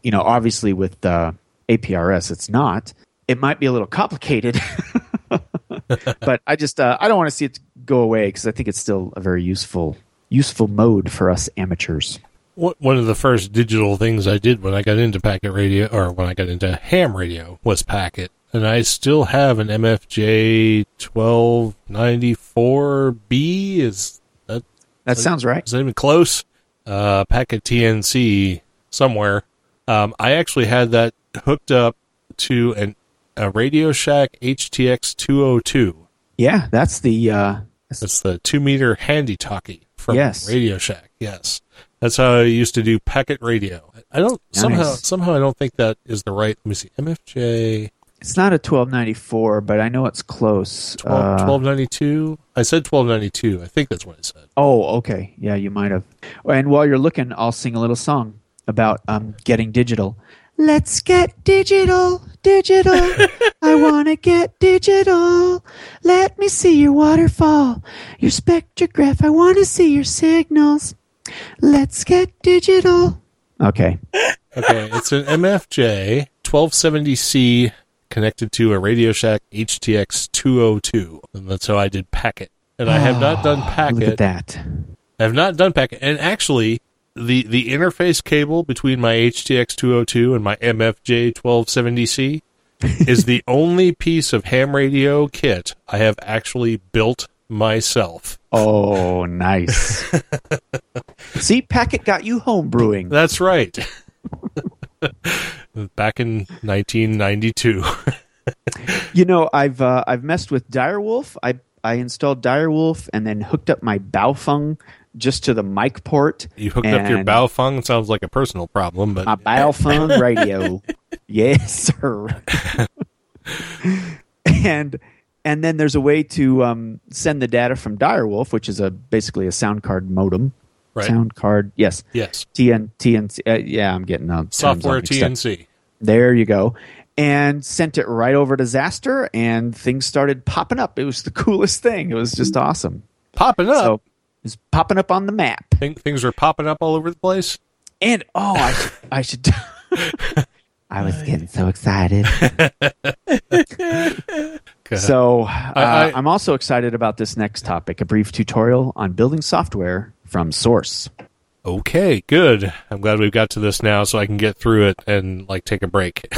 you know, obviously with uh, APRS, it's not. It might be a little complicated, but I just uh, I don't want to see it go away because I think it's still a very useful useful mode for us amateurs. One of the first digital things I did when I got into Packet Radio, or when I got into ham radio, was Packet, and I still have an MFJ twelve ninety four B. Is that sounds right. Is that even close? Uh, packet TNC somewhere. Um, I actually had that hooked up to an a Radio Shack HTX 202. Yeah, that's the uh, that's the two meter handy talkie from yes. Radio Shack. Yes, that's how I used to do packet radio. I don't nice. somehow somehow I don't think that is the right. Let me see. MFJ it's not a 1294, but I know it's close. 12, uh, 1292? I said 1292. I think that's what I said. Oh, okay. Yeah, you might have. And while you're looking, I'll sing a little song about um, getting digital. Let's get digital, digital. I want to get digital. Let me see your waterfall, your spectrograph. I want to see your signals. Let's get digital. Okay. Okay, it's an MFJ 1270C connected to a Radio Shack HTX 202, and that's how I did Packet. And I have not done ah, Packet. Look at that. I have not done Packet, and actually, the the interface cable between my HTX 202 and my MFJ 1270C is the only piece of ham radio kit I have actually built myself. Oh, nice. See, Packet got you home brewing. That's right. back in 1992. you know, I've uh, I've messed with Direwolf. I I installed Direwolf and then hooked up my Baofeng just to the mic port. You hooked up your Baofeng. Sounds like a personal problem, but my Baofeng radio. yes, sir. and and then there's a way to um, send the data from Direwolf, which is a basically a sound card modem right. sound card. Yes. Yes. TN, TNC. Uh, yeah, I'm getting out. Software TNC. There you go. And sent it right over to Xastir, and things started popping up. It was the coolest thing. It was just awesome. Popping up? So it's popping up on the map. Think things are popping up all over the place? And, oh, I should. I, should I was getting so excited. so uh, I, am also excited about this next topic a brief tutorial on building software from source. Okay, good. I'm glad we've got to this now so I can get through it and like take a break.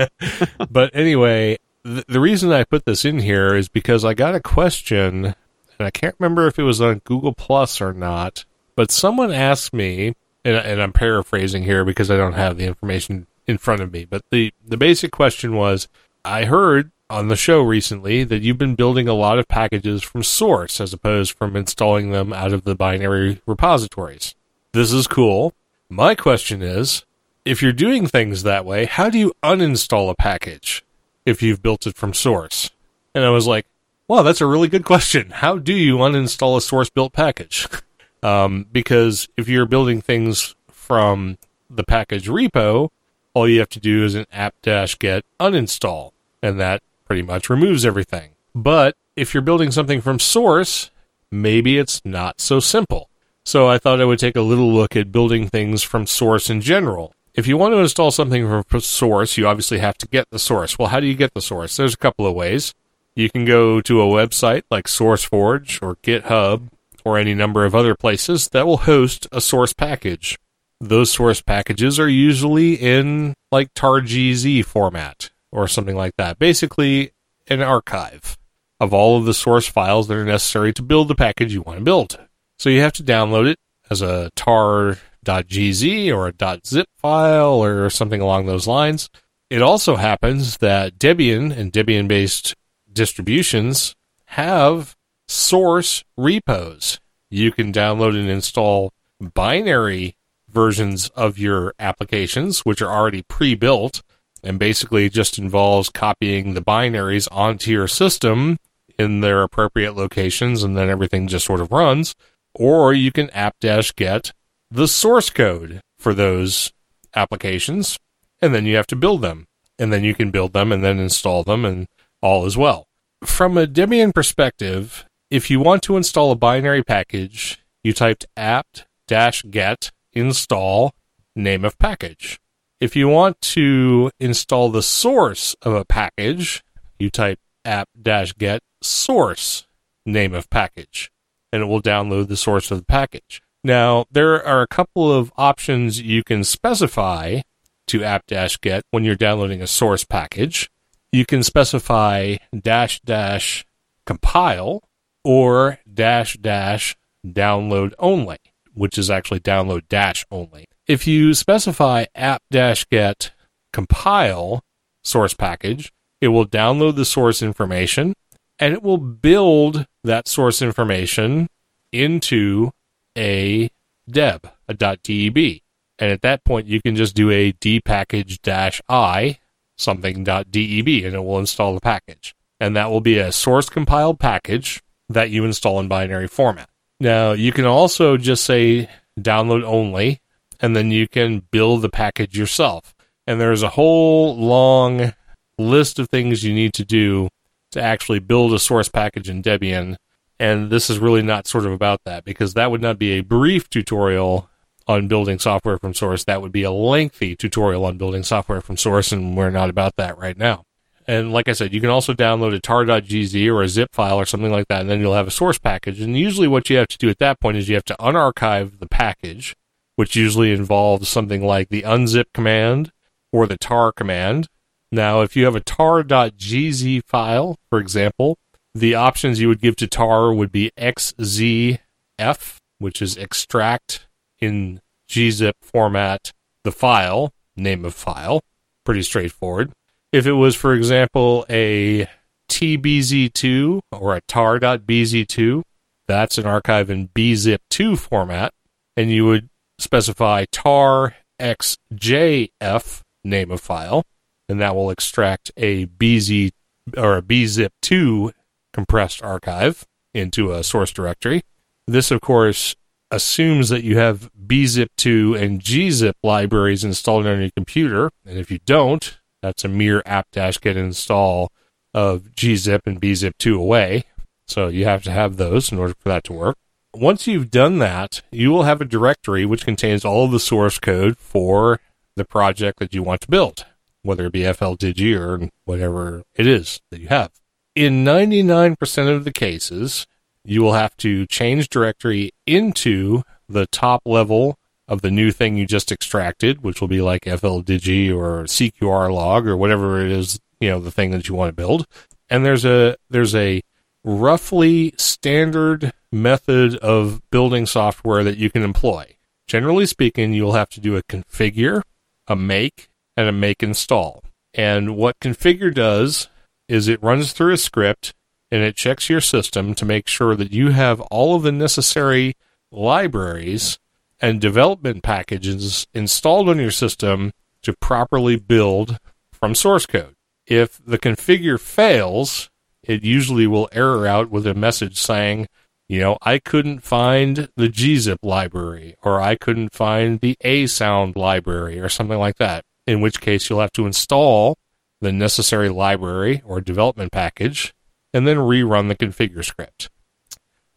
but anyway, th- the reason I put this in here is because I got a question and I can't remember if it was on Google Plus or not, but someone asked me and, and I'm paraphrasing here because I don't have the information in front of me, but the the basic question was I heard on the show recently that you've been building a lot of packages from source as opposed from installing them out of the binary repositories. This is cool. My question is, if you're doing things that way, how do you uninstall a package if you've built it from source? And I was like, wow, that's a really good question. How do you uninstall a source built package? um, because if you're building things from the package repo, all you have to do is an apt-get uninstall, and that pretty much removes everything. But if you're building something from source, maybe it's not so simple. So I thought I would take a little look at building things from source in general. If you want to install something from source, you obviously have to get the source. Well, how do you get the source? There's a couple of ways. You can go to a website like SourceForge or GitHub or any number of other places that will host a source package. Those source packages are usually in like targz format or something like that. Basically, an archive of all of the source files that are necessary to build the package you want to build. So you have to download it as a tar.gz or a .zip file or something along those lines. It also happens that Debian and Debian based distributions have source repos. You can download and install binary versions of your applications, which are already pre built, and basically just involves copying the binaries onto your system in their appropriate locations, and then everything just sort of runs. Or you can apt-get the source code for those applications, and then you have to build them. And then you can build them and then install them, and all is well. From a Debian perspective, if you want to install a binary package, you typed apt-get install name of package. If you want to install the source of a package, you type apt-get source name of package, and it will download the source of the package. Now, there are a couple of options you can specify to apt-get when you're downloading a source package. You can specify dash dash compile or dash dash download only which is actually download dash only. If you specify app dash get compile source package, it will download the source information and it will build that source information into a deb, a .deb. And at that point, you can just do a dpackage dash i something .deb and it will install the package. And that will be a source compiled package that you install in binary format. Now, you can also just say download only, and then you can build the package yourself. And there's a whole long list of things you need to do to actually build a source package in Debian. And this is really not sort of about that because that would not be a brief tutorial on building software from source. That would be a lengthy tutorial on building software from source, and we're not about that right now. And like I said, you can also download a tar.gz or a zip file or something like that, and then you'll have a source package. And usually what you have to do at that point is you have to unarchive the package, which usually involves something like the unzip command or the tar command. Now, if you have a tar.gz file, for example, the options you would give to tar would be xzf, which is extract in gzip format the file, name of file. Pretty straightforward. If it was, for example, a TBZ2 or a tar.bz2, that's an archive in bzip2 format, and you would specify tar xjf name of file, and that will extract a bz or a bzip2 compressed archive into a source directory. This, of course, assumes that you have bzip2 and gzip libraries installed on your computer, and if you don't, that's a mere apt-get install of gzip and bzip2 away. So you have to have those in order for that to work. Once you've done that, you will have a directory which contains all of the source code for the project that you want to build, whether it be FLDigi or whatever it is that you have. In 99% of the cases, you will have to change directory into the top level of the new thing you just extracted, which will be like FLDigi or CQR log or whatever it is, you know, the thing that you want to build. And there's a there's a roughly standard method of building software that you can employ. Generally speaking, you'll have to do a configure, a make, and a make install. And what configure does is it runs through a script and it checks your system to make sure that you have all of the necessary libraries and development packages installed on your system to properly build from source code. If the configure fails, it usually will error out with a message saying, you know, I couldn't find the gzip library or I couldn't find the asound library or something like that. In which case you'll have to install the necessary library or development package and then rerun the configure script.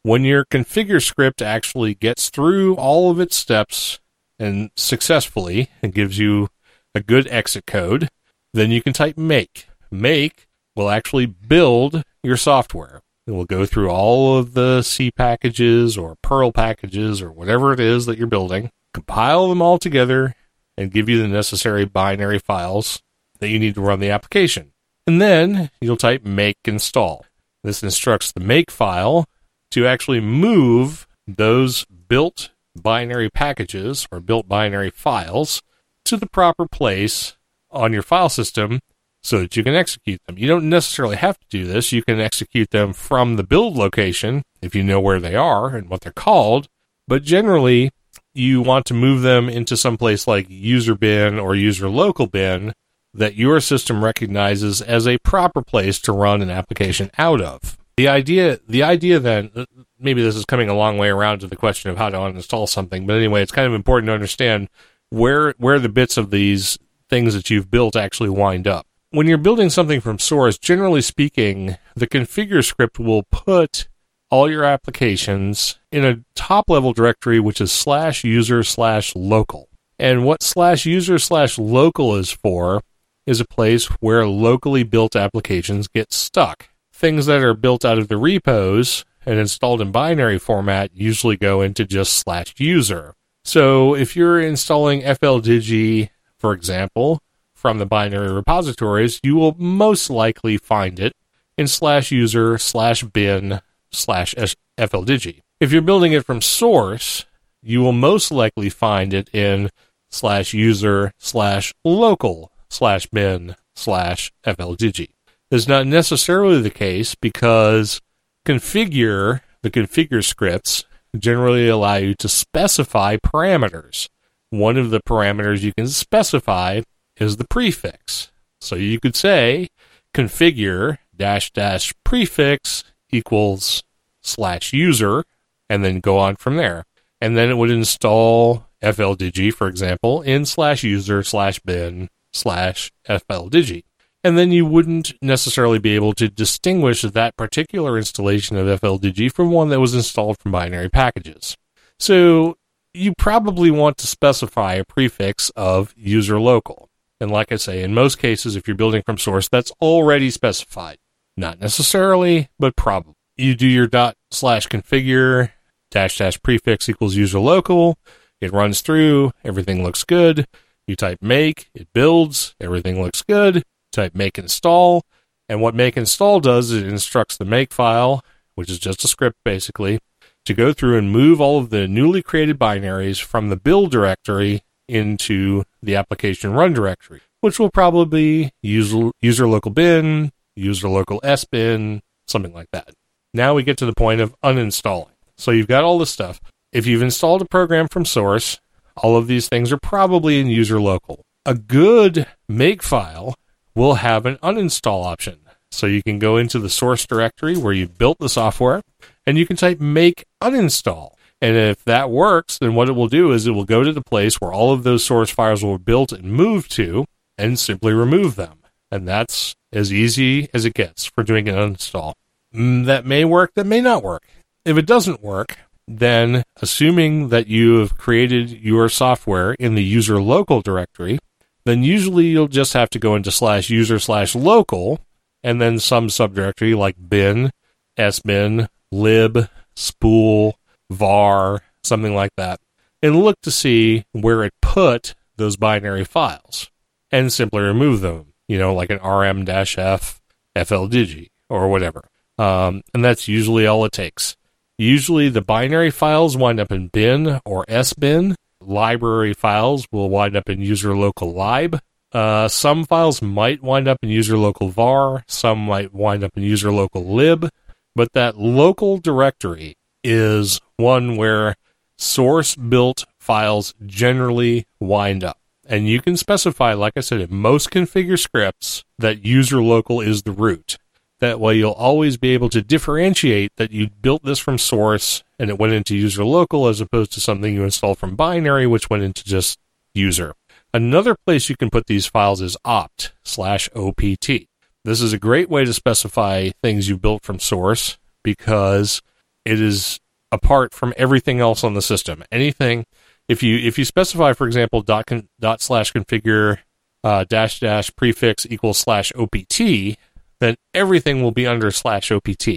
When your configure script actually gets through all of its steps and successfully and gives you a good exit code, then you can type make. Make will actually build your software. It will go through all of the C packages or Perl packages or whatever it is that you're building, compile them all together, and give you the necessary binary files that you need to run the application. And then you'll type make install. This instructs the make file to actually move those built binary packages or built binary files to the proper place on your file system so that you can execute them. You don't necessarily have to do this. You can execute them from the build location if you know where they are and what they're called. But generally, you want to move them into some place like user bin or user local bin that your system recognizes as a proper place to run an application out of. The idea, the idea then, uh, maybe this is coming a long way around to the question of how to uninstall something, but anyway, it's kind of important to understand where where the bits of these things that you've built actually wind up. When you're building something from source, generally speaking, the configure script will put all your applications in a top level directory which is slash user slash local. And what slash user slash local is for is a place where locally built applications get stuck. Things that are built out of the repos and installed in binary format usually go into just slash user. So if you're installing FLDigi, for example, from the binary repositories, you will most likely find it in slash user slash bin slash FLDigi. If you're building it from source, you will most likely find it in slash user slash local slash bin slash. This is not necessarily the case because configure, the configure scripts generally allow you to specify parameters. One of the parameters you can specify is the prefix. So you could say configure dash dash prefix equals slash user and then go on from there. And then it would install FLDigi, for example, in slash user slash bin slash FLDigi. And then you wouldn't necessarily be able to distinguish that particular installation of FLDigi from one that was installed from binary packages. So you probably want to specify a prefix of user local. And like I say, in most cases, if you're building from source, that's already specified. Not necessarily, but probably. You do your dot slash configure dash dash prefix equals user local. It runs through. Everything looks good. You type make, it builds. Everything looks good. Type make install. And what make install does is it instructs the make file, which is just a script basically, to go through and move all of the newly created binaries from the build directory into the application run directory, which will probably be user, user local bin, user local s bin, something like that. Now we get to the point of uninstalling. So you've got all this stuff. If you've installed a program from source, all of these things are probably in user local. A good make file will have an uninstall option. So you can go into the source directory where you built the software and you can type make uninstall. And if that works, then what it will do is it will go to the place where all of those source files were built and moved to and simply remove them. And that's as easy as it gets for doing an uninstall. Mm, that may work, that may not work. If it doesn't work, then assuming that you have created your software in the user local directory, then usually you'll just have to go into slash user slash local and then some subdirectory like bin, sbin, lib, spool, var, something like that, and look to see where it put those binary files and simply remove them, you know, like an rm-f fldigi or whatever. Um, and that's usually all it takes. Usually the binary files wind up in bin or sbin. Library files will wind up in user local lib. Uh, some files might wind up in user local var. Some might wind up in user local lib. But that local directory is one where source built files generally wind up. And you can specify, like I said, in most configure scripts, that user local is the root. That way you'll always be able to differentiate that you built this from source and it went into user local as opposed to something you installed from binary, which went into just user. Another place you can put these files is opt slash opt. This is a great way to specify things you built from source because it is apart from everything else on the system. Anything, if you if you specify, for example, dot con, dot slash configure uh, dash dash prefix equals slash opt, then everything will be under slash opt,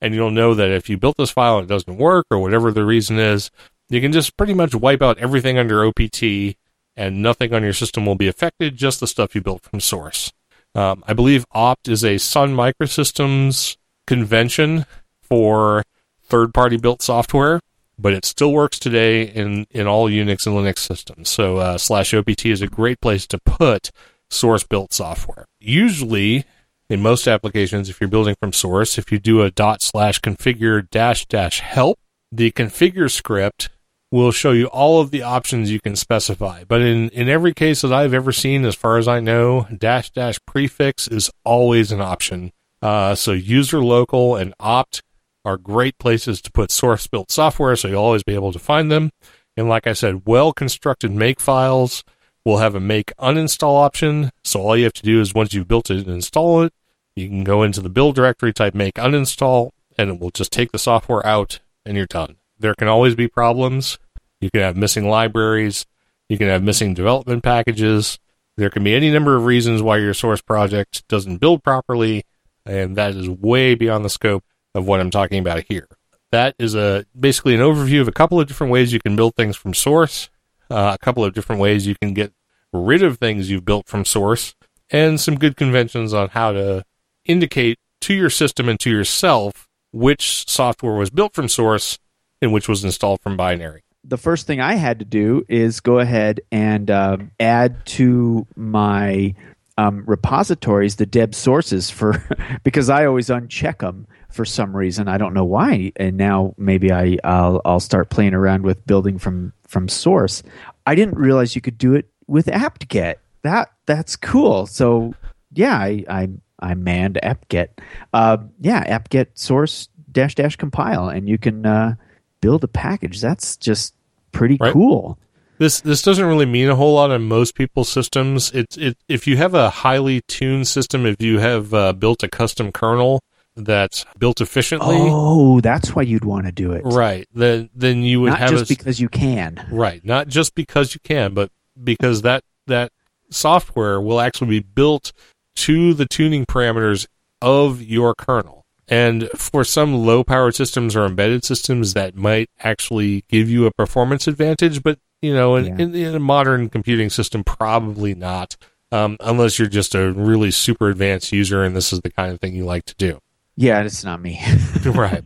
and you'll know that if you built this file and it doesn't work or whatever the reason is, you can just pretty much wipe out everything under opt, and nothing on your system will be affected. Just the stuff you built from source. Um, I believe opt is a Sun Microsystems convention for third party built software, but it still works today in, in all Unix and Linux systems. So uh, slash OPT is a great place to put source built software. Usually, in most applications, if you're building from source, if you do a dot slash configure dash dash help, the configure script will show you all of the options you can specify. But in, in every case that I've ever seen, as far as I know, dash dash prefix is always an option. Uh, so user local and opt are great places to put source built software, so you'll always be able to find them. And like I said, well constructed make files will have a make uninstall option. So all you have to do is once you've built it and install it, you can go into the build directory, type make uninstall, and it will just take the software out and you're done. There can always be problems. You can have missing libraries. You can have missing development packages. There can be any number of reasons why your source project doesn't build properly, and that is way beyond the scope of what I'm talking about here. That is a basically an overview of a couple of different ways you can build things from source, uh, a couple of different ways you can get rid of things you've built from source, and some good conventions on how to indicate to your system and to yourself which software was built from source and which was installed from binary. The first thing I had to do is go ahead and uh, add to my um, repositories the deb sources for because I always uncheck them for some reason. I don't know why. And now maybe I I'll, I'll start playing around with building from from source. I didn't realize you could do it with apt-get. That that's cool. So yeah, I I, I manned apt-get. Uh, yeah, apt-get source dash dash compile, and you can uh, build a package. That's just pretty right. cool. This this doesn't really mean a whole lot on most people's systems. It's it if you have a highly tuned system, if you have uh, built a custom kernel that's built efficiently. Oh, that's why you'd want to do it, right? Then then you would not have just a, because you can, right? Not just because you can, but because that that software will actually be built to the tuning parameters of your kernel. And for some low power systems or embedded systems, that might actually give you a performance advantage. But, you know, in, yeah. in, in a modern computing system, probably not, um, unless you're just a really super advanced user and this is the kind of thing you like to do. Yeah, it's not me. right.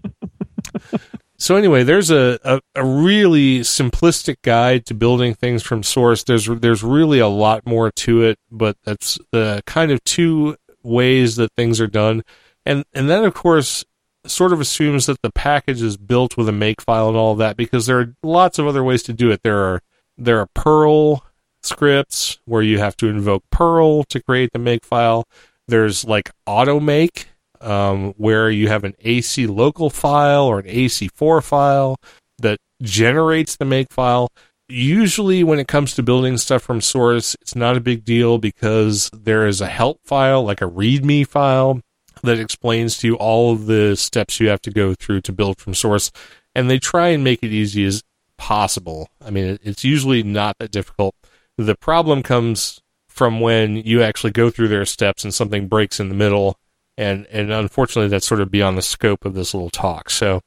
So anyway, there's a, a, a, really simplistic guide to building things from source. There's there's really a lot more to it, but that's the kind of two ways that things are done. And and then of course sort of assumes that the package is built with a makefile and all that because there are lots of other ways to do it. There are there are Perl scripts where you have to invoke Perl to create the makefile. There's like automake um, where you have an AC local file or an AC4 file that generates the makefile. Usually, when it comes to building stuff from source, it's not a big deal because there is a help file, like a README file, that explains to you all of the steps you have to go through to build from source. And they try and make it easy as possible. I mean, it's usually not that difficult. The problem comes from when you actually go through their steps and something breaks in the middle. And, and unfortunately, that's sort of beyond the scope of this little talk. So,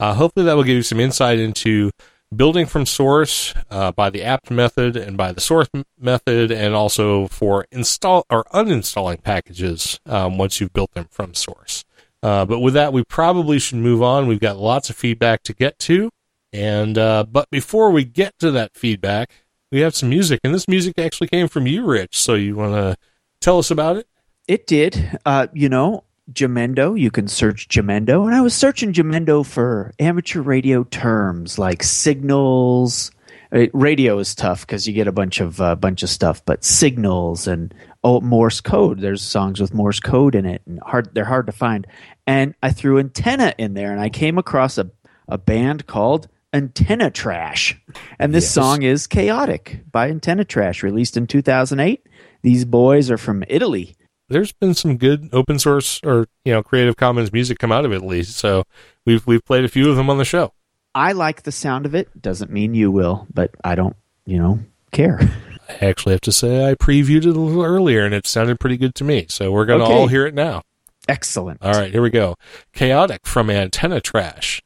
uh, hopefully, that will give you some insight into building from source uh, by the apt method and by the source method, and also for install or uninstalling packages um, once you've built them from source. Uh, but with that, we probably should move on. We've got lots of feedback to get to, and uh, but before we get to that feedback, we have some music, and this music actually came from you, Rich. So you want to tell us about it? It did. Uh, you know, Jamendo. You can search Jamendo. And I was searching Jamendo for amateur radio terms like signals. Uh, radio is tough because you get a bunch of uh, bunch of stuff, but signals and oh Morse code. There's songs with Morse code in it, and hard they're hard to find. And I threw antenna in there, and I came across a a band called Antenna Trash, and this yes. song is "Chaotic" by Antenna Trash, released in 2008. These boys are from Italy there's been some good open source or you know Creative Commons music come out of it at least. So we've we've played a few of them on the show. I like the sound of it. Doesn't mean you will, but I don't, you know, care. I actually have to say I previewed it a little earlier and it sounded pretty good to me. So we're going to okay. all hear it now. Excellent. All right, here we go. Chaotic from Antenna Trash.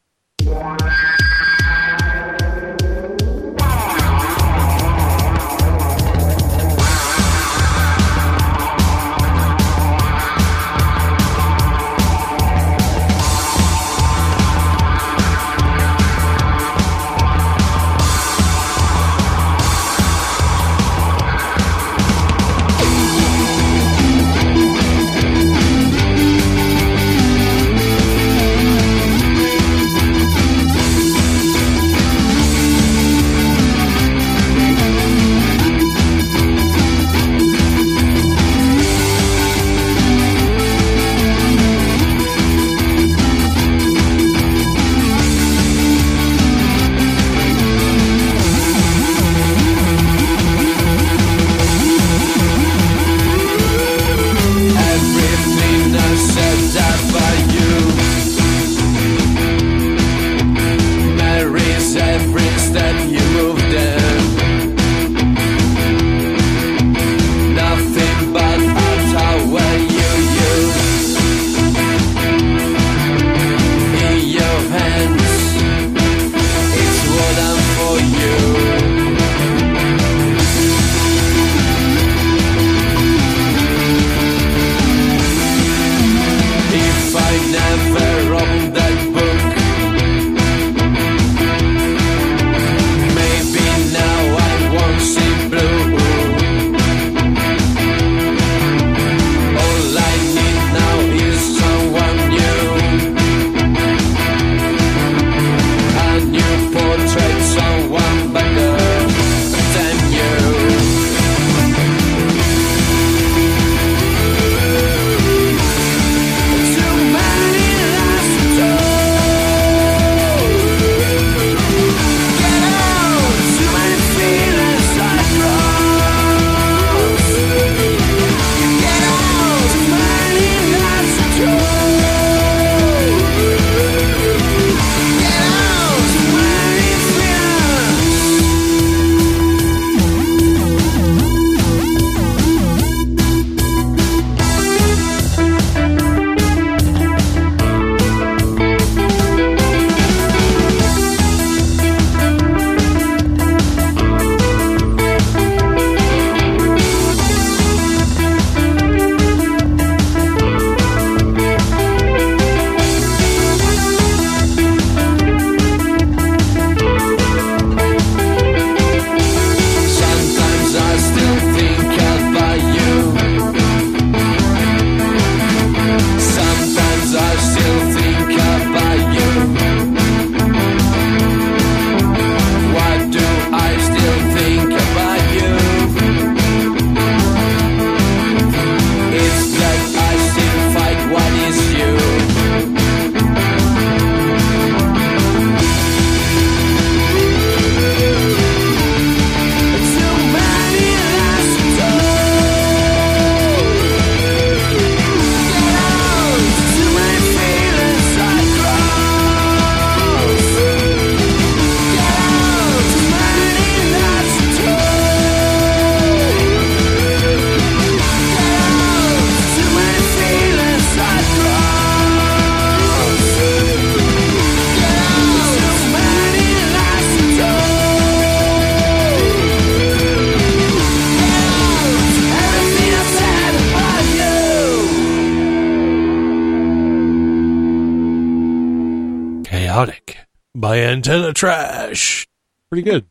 By Antenna Trash. Pretty good.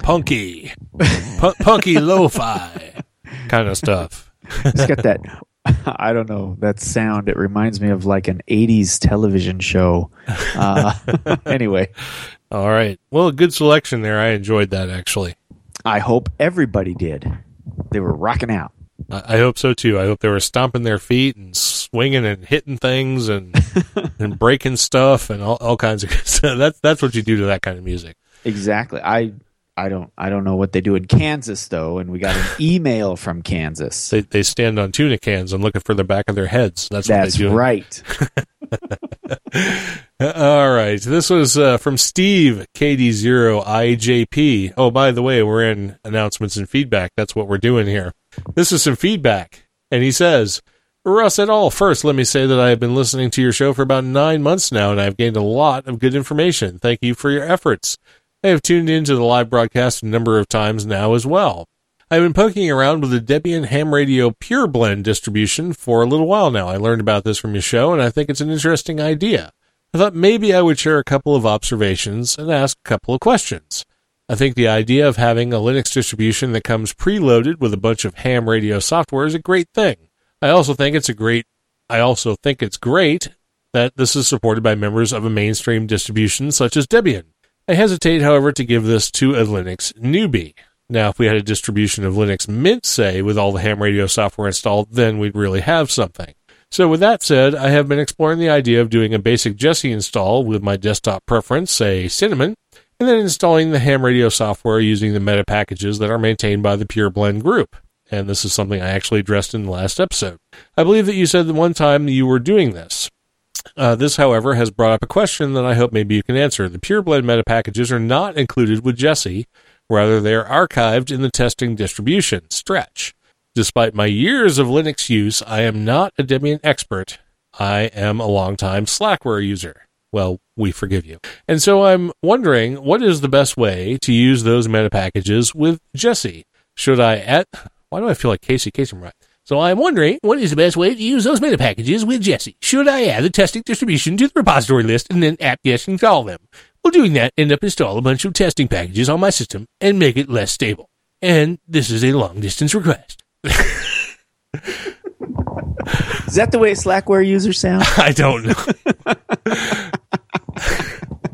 Punky. P- punky lo-fi kind of stuff. It's got that I don't know that sound. It reminds me of like an '80s television show. Uh, anyway, all right. Well, a good selection there. I enjoyed that actually. I hope everybody did. They were rocking out. I hope so too. I hope they were stomping their feet and swinging and hitting things and and breaking stuff and all, all kinds of stuff. That's that's what you do to that kind of music. Exactly. I I don't I don't know what they do in Kansas though, and we got an email from Kansas. They they stand on tuna cans and looking for the back of their heads. That's what That's they do. right. All right. This was uh, from Steve KD0IJP. Oh, by the way, we're in announcements and feedback. That's what we're doing here. This is some feedback. And he says, Russ at all. First, let me say that I have been listening to your show for about nine months now, and I've gained a lot of good information. Thank you for your efforts. I have tuned into the live broadcast a number of times now as well. I've been poking around with the Debian Ham Radio Pure Blend distribution for a little while now. I learned about this from your show, and I think it's an interesting idea. I thought maybe I would share a couple of observations and ask a couple of questions. I think the idea of having a Linux distribution that comes preloaded with a bunch of ham radio software is a great thing. I also think it's a great I also think it's great that this is supported by members of a mainstream distribution such as Debian. I hesitate, however, to give this to a Linux newbie. Now, if we had a distribution of Linux Mint, say, with all the ham radio software installed, then we'd really have something. So, with that said, I have been exploring the idea of doing a basic Jessie install with my desktop preference, say Cinnamon, and then installing the ham radio software using the meta packages that are maintained by the Pure Blend group. And this is something I actually addressed in the last episode. I believe that you said that one time you were doing this. Uh, this, however, has brought up a question that I hope maybe you can answer. The Pure Blend meta packages are not included with Jessie, rather, they are archived in the testing distribution, Stretch. Despite my years of Linux use, I am not a Debian expert. I am a longtime Slackware user. Well, we forgive you. And so I'm wondering what is the best way to use those meta packages with Jessie? Should I add? Why do I feel like Casey Kasem right? So I'm wondering what is the best way to use those meta packages with Jessie? Should I add the testing distribution to the repository list and then apt-get install them? Well, doing that, end up install a bunch of testing packages on my system and make it less stable. And this is a long distance request. Is that the way Slackware users sound? I don't know.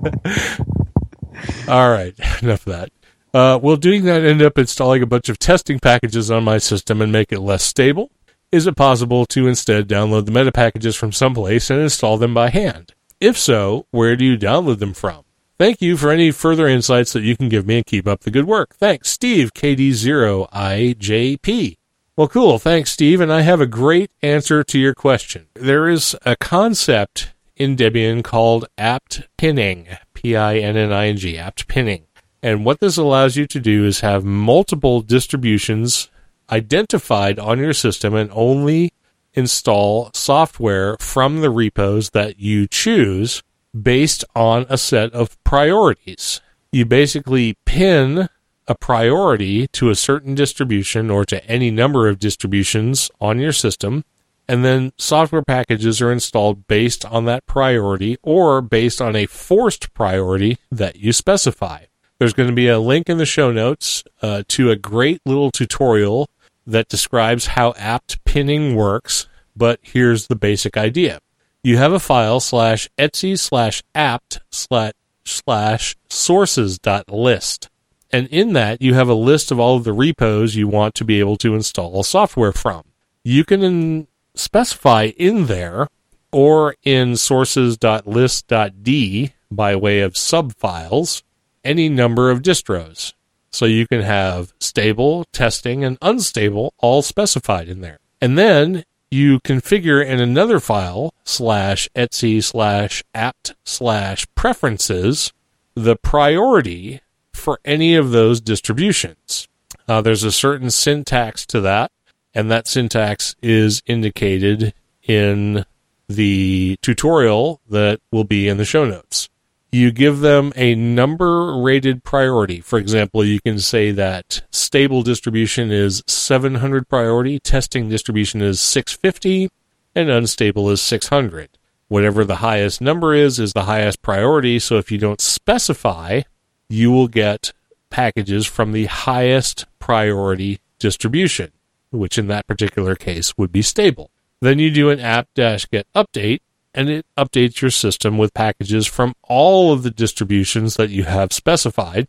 All right, enough of that. Uh, will doing that end up installing a bunch of testing packages on my system and make it less stable? Is it possible to instead download the meta packages from someplace and install them by hand? If so, where do you download them from? Thank you for any further insights that you can give me and keep up the good work. Thanks, Steve, KD0IJP. Well, cool. Thanks, Steve. And I have a great answer to your question. There is a concept in Debian called apt pinning, P I N N I N G, apt pinning. And what this allows you to do is have multiple distributions identified on your system and only install software from the repos that you choose based on a set of priorities. You basically pin a priority to a certain distribution or to any number of distributions on your system, and then software packages are installed based on that priority or based on a forced priority that you specify. There's going to be a link in the show notes uh, to a great little tutorial that describes how apt pinning works, but here's the basic idea. You have a file slash etsy slash apt slash slash sources dot list. And in that, you have a list of all of the repos you want to be able to install software from. You can specify in there or in sources.list.d by way of subfiles any number of distros. So you can have stable, testing, and unstable all specified in there. And then you configure in another file slash etsy slash apt slash preferences the priority for any of those distributions. Uh, there's a certain syntax to that, and that syntax is indicated in the tutorial that will be in the show notes. You give them a number rated priority. For example, you can say that stable distribution is 700 priority, testing distribution is 650, and unstable is 600. Whatever the highest number is, is the highest priority. So if you don't specify, you will get packages from the highest priority distribution, which in that particular case would be stable. Then you do an apt-get update, and it updates your system with packages from all of the distributions that you have specified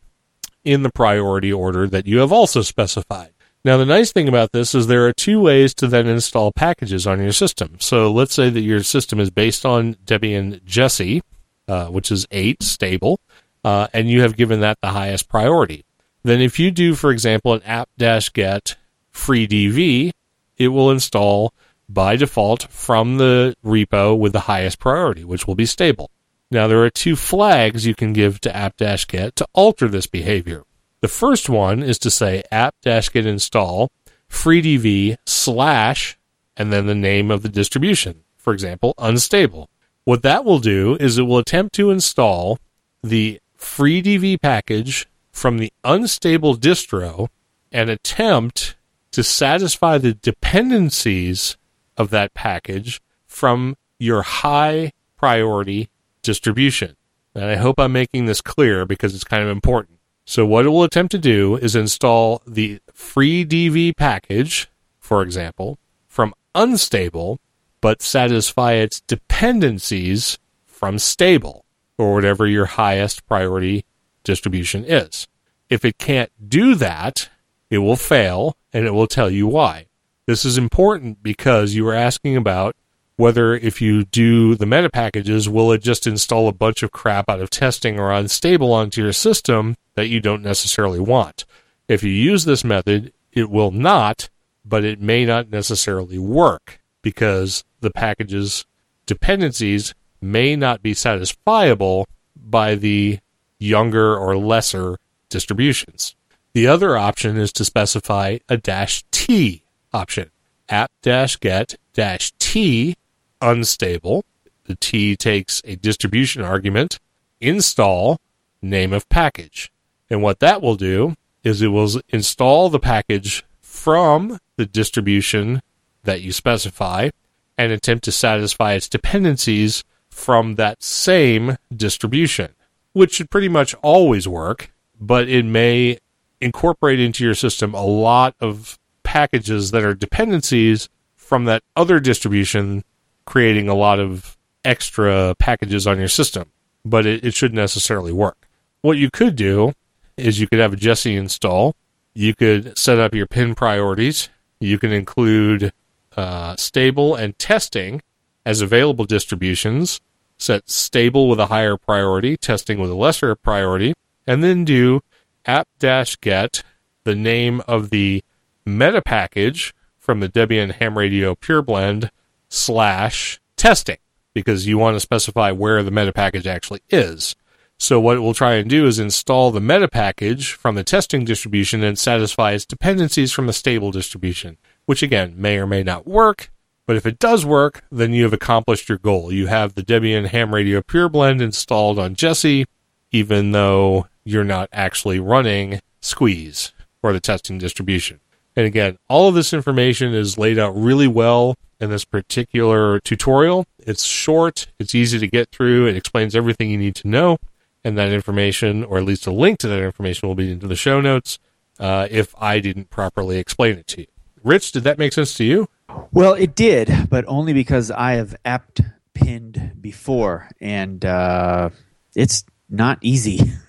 in the priority order that you have also specified. Now, the nice thing about this is there are two ways to then install packages on your system. So let's say that your system is based on Debian Jessie, uh, which is 8 stable, uh, and you have given that the highest priority. Then if you do, for example, an apt-get freedv, it will install by default from the repo with the highest priority, which will be stable. Now, there are two flags you can give to apt-get to alter this behavior. The first one is to say apt-get install freedv slash and then the name of the distribution. For example, unstable. What that will do is it will attempt to install the freedv package from the unstable distro and attempt to satisfy the dependencies of that package from your high priority distribution. And I hope I'm making this clear because it's kind of important. So what it will attempt to do is install the free DV package, for example, from unstable, but satisfy its dependencies from stable or whatever your highest priority distribution is. If it can't do that, it will fail and it will tell you why. This is important because you are asking about whether if you do the meta packages, will it just install a bunch of crap out of testing or unstable onto your system that you don't necessarily want. If you use this method, it will not, but it may not necessarily work because the package's dependencies may not be satisfiable by the younger or lesser distributions. The other option is to specify a dash T option. apt get dash T unstable. The T takes a distribution argument, install name of package. And what that will do is it will install the package from the distribution that you specify and attempt to satisfy its dependencies from that same distribution, which should pretty much always work, but it may incorporate into your system a lot of packages that are dependencies from that other distribution, creating a lot of extra packages on your system. But it, it shouldn't necessarily work. What you could do is you could have a Jessie install. You could set up your pin priorities. You can include uh, stable and testing as available distributions. Set stable with a higher priority, testing with a lesser priority, and then do apt-get the name of the meta package from the Debian Ham Radio Pure Blend slash testing because you want to specify where the meta package actually is. So what we'll try and do is install the meta package from the testing distribution and satisfy its dependencies from the stable distribution, which again may or may not work. But if it does work, then you have accomplished your goal. You have the Debian Ham Radio Pure Blend installed on Jessie, even though you're not actually running Squeeze for the testing distribution. And again, all of this information is laid out really well in this particular tutorial. It's short, it's easy to get through, it explains everything you need to know, and that information, or at least a link to that information, will be into the show notes uh, if I didn't properly explain it to you. Rich, did that make sense to you? Well, it did, but only because I have apt pinned before, and uh, it's not easy.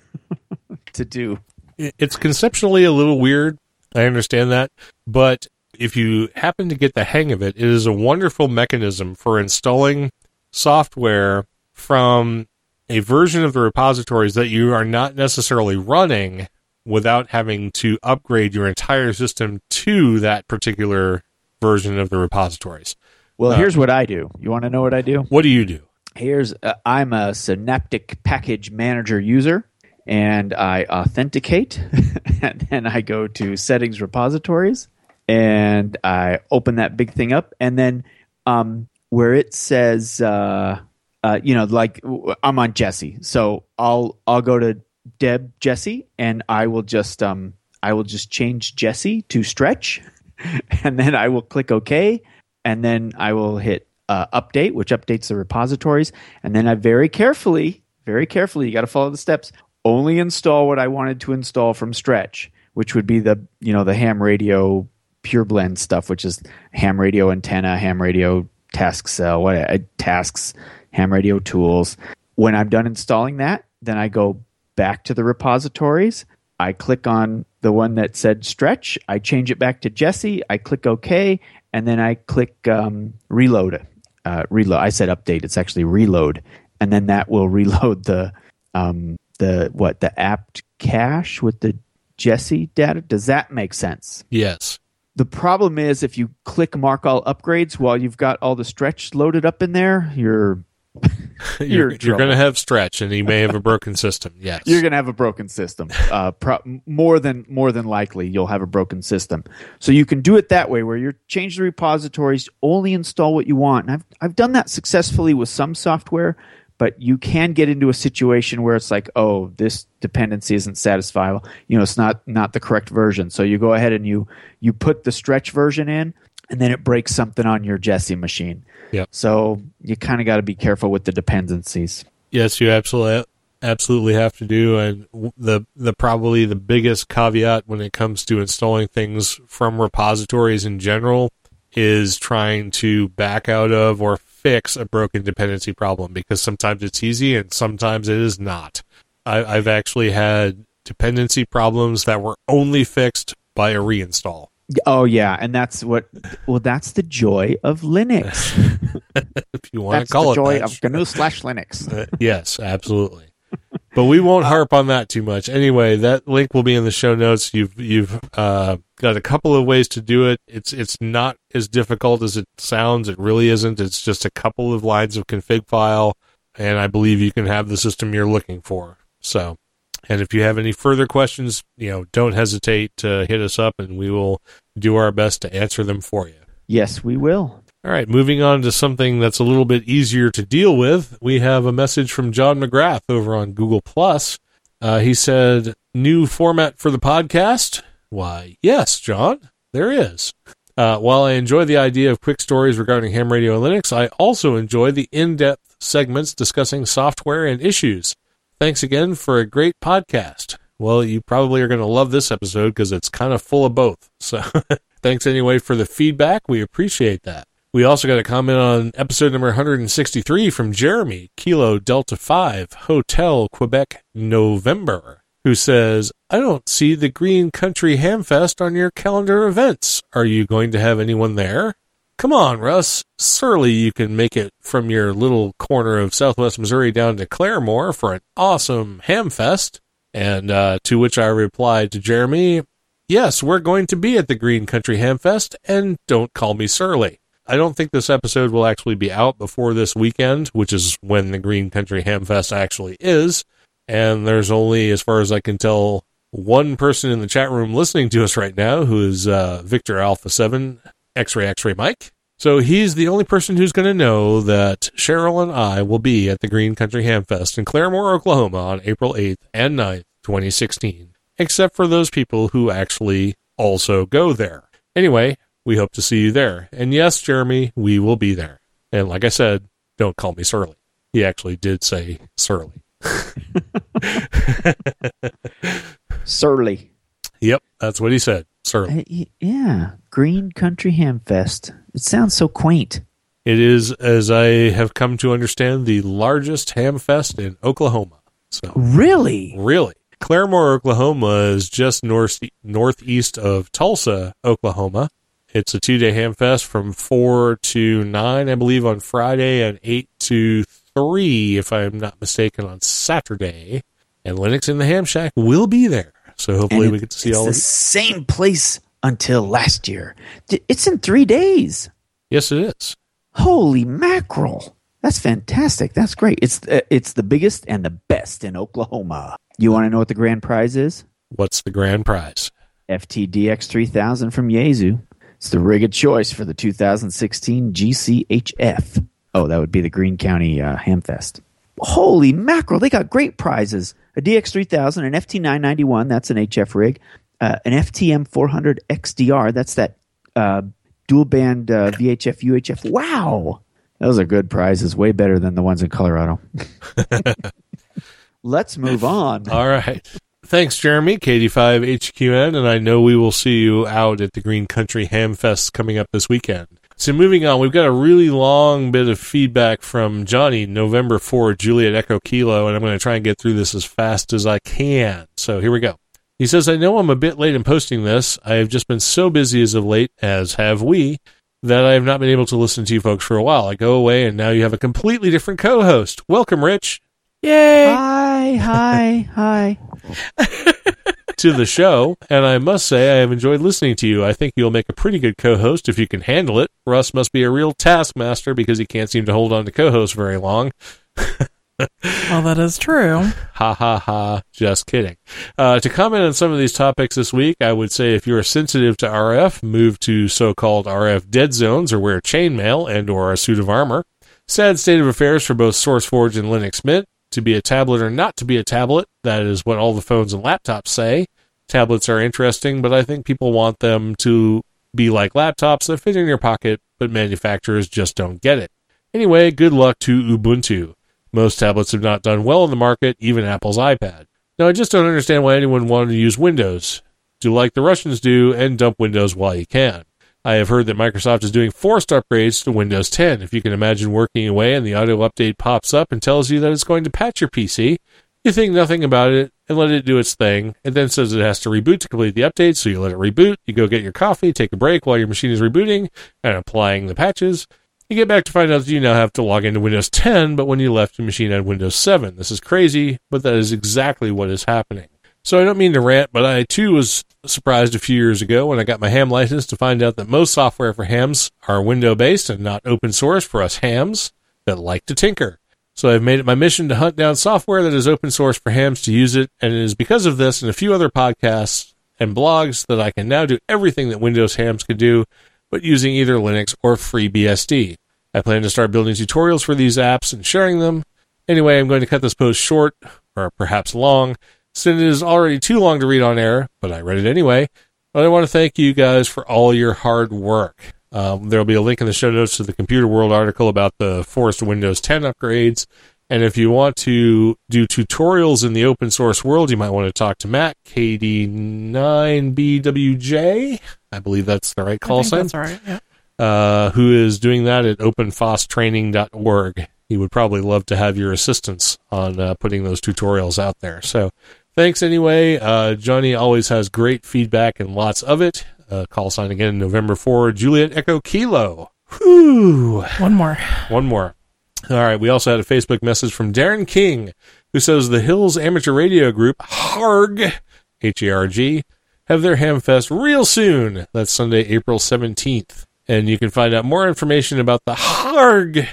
to do. It's conceptually a little weird. I understand that. But if you happen to get the hang of it, it is a wonderful mechanism for installing software from a version of the repositories that you are not necessarily running without having to upgrade your entire system to that particular version of the repositories. Well, uh, here's what I do. You want to know what I do? What do you do? Here's uh, I'm a Synaptic Package Manager user and I authenticate, and then I go to settings repositories, and I open that big thing up, and then um, where it says, uh, uh, you know, like I'm on Jessie. so I'll I'll go to Deb Jessie and I will just um, I will just change Jessie to stretch, and then I will click OK, and then I will hit uh, update, which updates the repositories, and then I very carefully, very carefully, you got to follow the steps. Only install what I wanted to install from Stretch, which would be the you know the ham radio pure blend stuff, which is ham radio antenna, ham radio task cell, what uh, tasks, ham radio tools. When I'm done installing that, then I go back to the repositories. I click on the one that said stretch. I change it back to Jessie. I click OK, and then I click um, reload. Uh, reload. I said update. It's actually reload, and then that will reload the um, the what the apt cache with the Jessie data. Does that make sense? Yes. The problem is if you click mark all upgrades while you've got all the stretch loaded up in there, you're you're, you're, going to have stretch, and you may have a broken system. Yes, you're going to have a broken system. Uh, pro- more than more than likely, you'll have a broken system. So you can do it that way, where you change the repositories, only install what you want. And I've I've done that successfully with some software, but you can get into a situation where it's like, oh, this dependency isn't satisfiable. You know, it's not not the correct version. So you go ahead and you you put the stretch version in, and then it breaks something on your Jessie machine. Yeah. So you kind of got to be careful with the dependencies. Yes, you absolutely absolutely have to do and the the probably the biggest caveat when it comes to installing things from repositories in general is trying to back out of or fix a broken dependency problem because sometimes it's easy and sometimes it is not. I, I've actually had dependency problems that were only fixed by a reinstall. Oh yeah, and that's what. Well, that's the joy of Linux. if you want to call the it joy that. of GNU slash Linux. Uh, yes, absolutely. But we won't harp on that too much. Anyway, that link will be in the show notes. You've you've uh, got a couple of ways to do it. It's it's not as difficult as it sounds. It really isn't. It's just a couple of lines of config file, and I believe you can have the system you're looking for. So and if you have any further questions, you know, don't hesitate to hit us up and we will do our best to answer them for you. Yes, we will. All right, moving on to something that's a little bit easier to deal with. We have a message from John McGrath over on Google Plus. Uh, he said, "New format for the podcast." Why, yes, John, there is. Uh, while I enjoy the idea of quick stories regarding ham radio and Linux, I also enjoy the in-depth segments discussing software and issues. Thanks again for a great podcast. Well, you probably are going to love this episode because it's kind of full of both. So thanks anyway for the feedback. We appreciate that. We also got a comment on episode number 163 from Jeremy, Kilo Delta 5, Hotel Quebec, November, who says, I don't see the Green Country Hamfest on your calendar events. Are you going to have anyone there? Come on, Russ. Surely you can make it from your little corner of southwest Missouri down to Claremore for an awesome hamfest. And uh, to which I replied to Jeremy, Yes, we're going to be at the Green Country Hamfest, and don't call me Surly. I don't think this episode will actually be out before this weekend, which is when the Green Country Ham Fest actually is. And there's only, as far as I can tell, one person in the chat room listening to us right now who is uh, Victor Alpha 7 X Ray X Ray Mike. So he's the only person who's going to know that Cheryl and I will be at the Green Country Ham Fest in Claremore, Oklahoma on April 8th and 9th, 2016, except for those people who actually also go there. Anyway, we hope to see you there. And yes, Jeremy, we will be there. And like I said, don't call me Surly. He actually did say Surly. Surly. Yep, that's what he said. Surly. Uh, yeah, Green Country Ham Fest. It sounds so quaint. It is, as I have come to understand, the largest ham fest in Oklahoma. So really, really, Claremore, Oklahoma is just north northeast of Tulsa, Oklahoma. It's a two day ham fest from four to nine, I believe, on Friday, and eight to three, if I'm not mistaken, on Saturday. And Linux in the Ham Shack will be there. So hopefully it, we get to see all the same place until last year. It's in three days. Yes, it is. Holy mackerel! That's fantastic. That's great. It's uh, it's the biggest and the best in Oklahoma. You want to know what the grand prize is? What's the grand prize? FTDX 3000 from Yaesu. It's the rig of choice for the 2016 GCHF. Oh, that would be the Green County uh, Hamfest. Holy mackerel! They got great prizes a DX3000, an FT991, that's an HF rig, uh, an FTM 400 XDR, that's that uh, dual band uh, VHF UHF. Wow! Those are good prizes, way better than the ones in Colorado. Let's move on. All right. Thanks, Jeremy, KD5HQN, and I know we will see you out at the Green Country Ham Fest coming up this weekend. So moving on, we've got a really long bit of feedback from Johnny, November 4, Juliet Echo Kilo, and I'm going to try and get through this as fast as I can. So here we go. He says, I know I'm a bit late in posting this. I have just been so busy as of late, as have we, that I have not been able to listen to you folks for a while. I go away and now you have a completely different co-host. Welcome, Rich. Yay! Hi, hi, hi. To the show, and I must say I have enjoyed listening to you. I think you'll make a pretty good co-host if you can handle it. Russ must be a real taskmaster because he can't seem to hold on to co-host very long. well, that is true. Ha ha ha. Just kidding. Uh, to comment on some of these topics this week, I would say if you're sensitive to RF, move to so-called RF dead zones or wear chainmail and or a suit of armor. Sad state of affairs for both SourceForge and Linux Mint to be a tablet or not to be a tablet. That is what all the phones and laptops say. Tablets are interesting, but I think people want them to be like laptops that fit in your pocket, but manufacturers just don't get it. Anyway, good luck to Ubuntu. Most tablets have not done well in the market, even Apple's iPad. Now, I just don't understand why anyone wanted to use Windows. Do like the Russians do and dump Windows while you can. I have heard that Microsoft is doing forced upgrades to Windows 10. If you can imagine working away and the auto update pops up and tells you that it's going to patch your PC, you think nothing about it and let it do its thing. It then says it has to reboot to complete the update, so you let it reboot. You go get your coffee, take a break while your machine is rebooting and applying the patches. You get back to find out that you now have to log into Windows 10, but when you left, your machine had Windows 7. This is crazy, but that is exactly what is happening. So I don't mean to rant, but I too was surprised a few years ago when I got my ham license to find out that most software for hams are window based and not open source for us hams that like to tinker. So I've made it my mission to hunt down software that is open source for hams to use it, and it is because of this and a few other podcasts and blogs that I can now do everything that Windows hams could do, but using either Linux or FreeBSD. I plan to start building tutorials for these apps and sharing them. Anyway, I'm going to cut this post short, or perhaps long, since it is already too long to read on air, but I read it anyway. But I want to thank you guys for all your hard work. Um, there will be a link in the show notes to the Computer World article about the forced Windows 10 upgrades. And if you want to do tutorials in the open source world, you might want to talk to Matt, KD9BWJ. I believe that's the right call sign. That's right. Yeah. Uh, who is doing that at openfosstraining.org. He would probably love to have your assistance on uh, putting those tutorials out there. So thanks anyway. Uh, Johnny always has great feedback and lots of it. Uh, call sign again November 4, Juliet Echo Kilo. Whew. One more. One more. All right. We also had a Facebook message from Darren King who says the Hills Amateur Radio Group, HARG, H A R G, have their Hamfest real soon. That's Sunday, April 17th. And you can find out more information about the HARG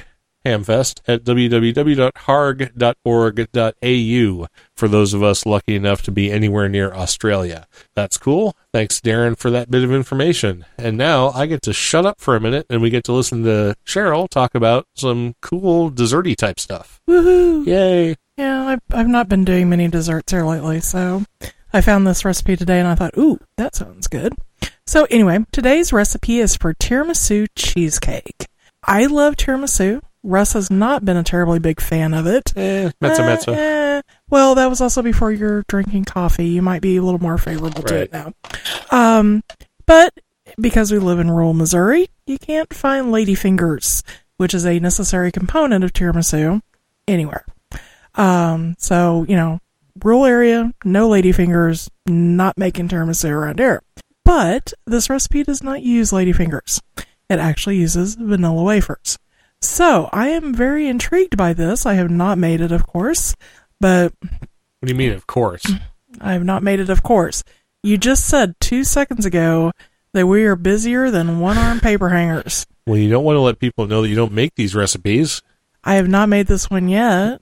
Hamfest at www.harg.org.au for those of us lucky enough to be anywhere near Australia. That's cool. Thanks, Darren, for that bit of information. And now I get to shut up for a minute and we get to listen to Cheryl talk about some cool desserty type stuff. Woohoo! Yay! Yeah, I've, I've not been doing many desserts here lately, so I found this recipe today and I thought, ooh, that sounds good. So, anyway, today's recipe is for tiramisu cheesecake. I love tiramisu. Russ has not been a terribly big fan of it. Eh, mezza Eh, eh. Well, that was also before you're drinking coffee. You might be a little more favorable to it now. Um, but because we live in rural Missouri, you can't find ladyfingers, which is a necessary component of tiramisu, anywhere. Um, so you know, rural area, no ladyfingers, not making tiramisu around here. But this recipe does not use ladyfingers. It actually uses vanilla wafers. So I am very intrigued by this. I have not made it, of course, but What do you mean, of course? I have not made it, of course. You just said two seconds ago that we are busier than one arm paper hangers. Well, you don't want to let people know that you don't make these recipes. I have not made this one yet.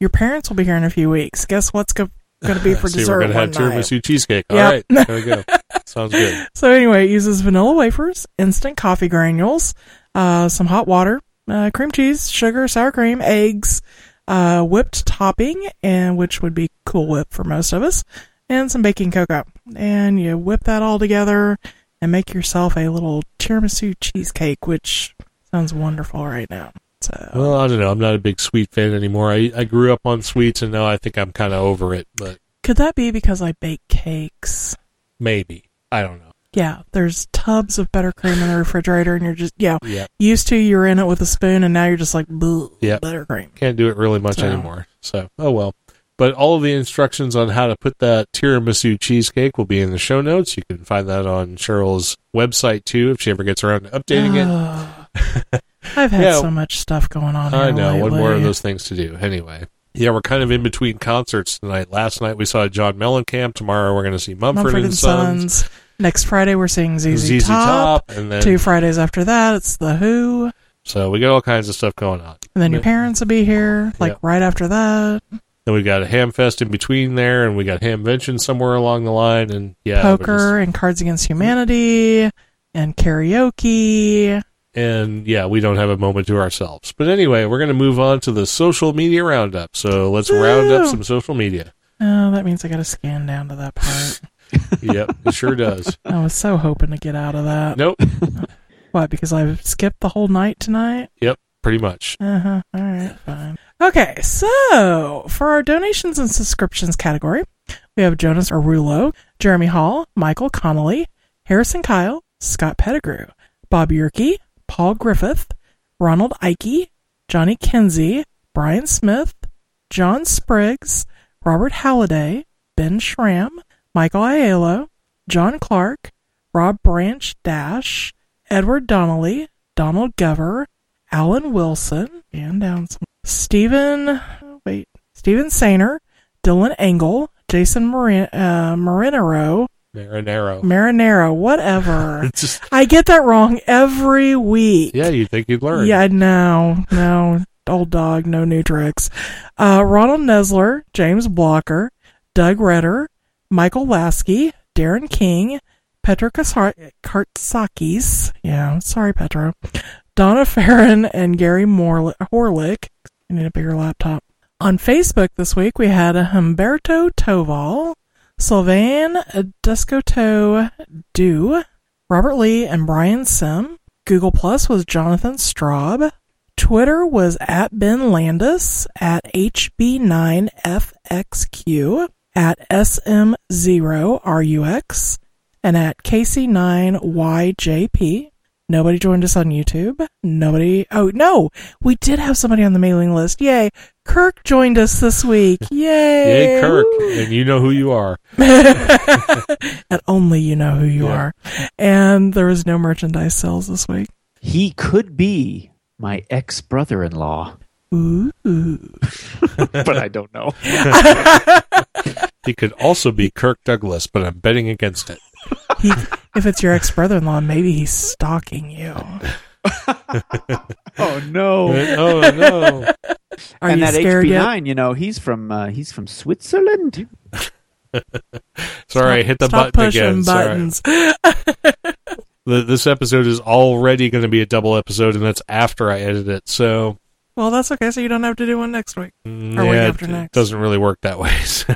Your parents will be here in a few weeks. Guess what's go- going to be for See, dessert we're going to have tiramisu cheesecake. All Yeah. right, there we go. Sounds good. So anyway, it uses vanilla wafers, instant coffee granules, uh, some hot water, uh, cream cheese, sugar, sour cream, eggs, uh, whipped topping, and which would be Cool Whip for most of us, and some baking cocoa. And you whip that all together and make yourself a little tiramisu cheesecake, which sounds wonderful right now. So Well, I don't know. I'm not a big sweet fan anymore. I I grew up on sweets, and now I think I'm kind of over it. But could that be because I bake cakes? maybe I don't know. Yeah, there's tubs of buttercream in the refrigerator, and you're just yeah Yeah, used to you're in it with a spoon, and now you're just like Yep. buttercream. can't do it really much So- anymore. So oh well. But all of the instructions on how to put that tiramisu cheesecake will be in the show notes. You can find that on Cheryl's website too, if she ever gets around to updating it. I've had Yeah. so much stuff going on. I know one more of those things to do. Anyway, yeah, we're kind of in between concerts tonight. Last night we saw John Mellencamp. Tomorrow we're going to see Mumford, Mumford and, and Sons, Sons. Next Friday we're seeing ZZ, ZZ Top. Top, and then Two Fridays after that it's the Who, so we got all kinds of stuff going on. and then your parents will be here like Yeah. right after that. Then we got a ham fest in between there, and we got hamvention somewhere along the line, and yeah, we're Poker and Cards Against Humanity and karaoke. just- and yeah, we don't have a moment to ourselves. But anyway, we're going to move on to the social media roundup. So let's round up Woo! some social media. Oh, that means I got to scan down to that part. Yep, it sure does. I was so hoping to get out of that. Nope, Why? Because I've skipped the whole night tonight. Yep, pretty much. Uh huh. All right, fine. Okay, so for our donations and subscriptions category, we have Jonas Arulo, Jeremy Hall, Michael Connolly, Harrison Kyle, Scott Pettigrew, Bob Yerke, Paul Griffith, Ronald Ike, Johnny Kinsey, Brian Smith, John Spriggs, Robert Halliday, Ben Schramm, Michael Aiello, John Clark, Rob Branch Dash, Edward Donnelly, Donald Gover, Alan Wilson, and down some. Stephen, wait, Stephen Sainer, Dylan Engel, Jason Marin, uh, Marinero, Marinero. Marinero, whatever. Just I get that wrong every week. yeah, you think you'd learn? Yeah, no, no, old dog, no new tricks. Uh, Ronald Nesler, James Blocker, Doug Redder, Michael Lasky, Darren King, Petra Kartsakis, yeah, sorry, Petra, Donna Farron, and Gary Morli- Horlick. I need a bigger laptop. On Facebook this week, we had Humberto Toval, Sylvain Descoteau Du, Robert Lee, and Brian Sim. Google Plus was Jonathan Straub. Twitter was at Ben Landis, at HB9FXQ, at SM0RUX, and at KC9YJP. Nobody joined us on YouTube. Nobody. Oh, no! We did have somebody on the mailing list. Yay! Kirk joined us this week. Yay! Yay, Kirk, Woo! and you know who you are. and only you know who you Yeah. are. And there was no merchandise sales this week. He could be my ex brother in law, Ooh. but I don't know. He could also be Kirk Douglas, but I'm betting against it. He, if it's your ex brother in law, maybe he's stalking you. Oh no! oh no! Are and you that scared yet? HB9, you know, he's from uh, he's from Switzerland. Sorry, I hit the Stop button pushing again. Sorry. buttons. The, this episode is already going to be a double episode, and that's after I edit it. So Well, that's okay. So you don't have to do one next week. mm, Or week yeah, after it next. doesn't really work that way. So.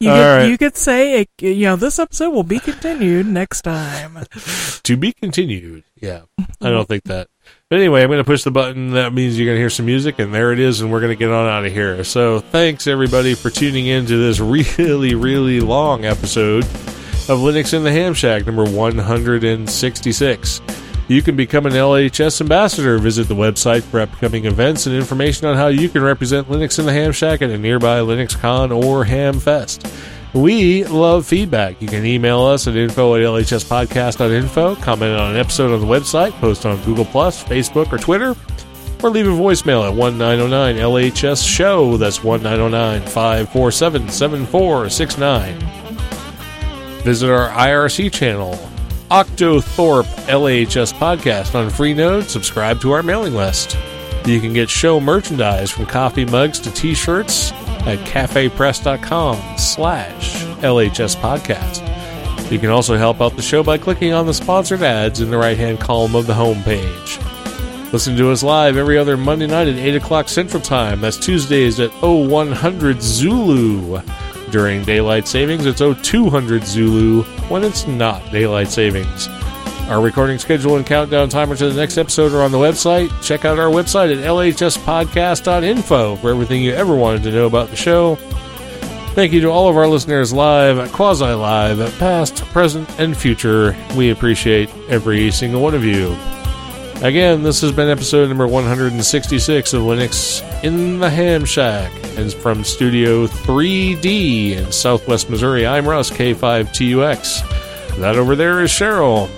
You All could, right. you could say, it, you know, this episode will be continued next time. to be continued. Yeah, I don't think that. But anyway, I'm going to push the button. That means you're going to hear some music, and there it is, and we're going to get on out of here. So thanks everybody for tuning in to this really, really long episode of Linux in the Ham Shack, number 166. You can become an LHS ambassador. Visit the website for upcoming events and information on how you can represent Linux in the Ham Shack at a nearby LinuxCon or Ham Fest. We love feedback. You can email us at info at lhspodcast.info, comment on an episode on the website, post on Google Facebook, or Twitter, or leave a voicemail at 1909 LHS Show. That's 1909 547 7469. Visit our IRC channel, Octothorpe LHS Podcast on Freenode. Subscribe to our mailing list. You can get show merchandise from coffee mugs to t-shirts at cafepress.com slash LHS Podcast. You can also help out the show by clicking on the sponsored ads in the right-hand column of the homepage. Listen to us live every other Monday night at 8 o'clock Central Time. That's Tuesdays at 0100 Zulu. During Daylight Savings, it's 0200 Zulu when it's not Daylight Savings. Our recording schedule and countdown timer to the next episode are on the website. Check out our website at lhspodcast.info for everything you ever wanted to know about the show. Thank you to all of our listeners live, quasi live, past, present, and future. We appreciate every single one of you. Again, this has been episode number 166 of Linux in the Ham Shack. And from Studio 3D in Southwest Missouri, I'm Russ, K5TUX. That over there is Cheryl.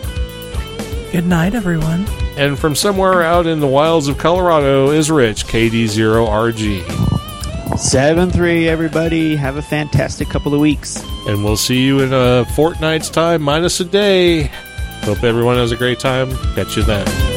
Good night, everyone. And from somewhere out in the wilds of Colorado is Rich, KD0RG. 7 3, everybody. Have a fantastic couple of weeks. And we'll see you in a fortnight's time, minus a day. Hope everyone has a great time. Catch you then.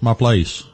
I have done lost my place.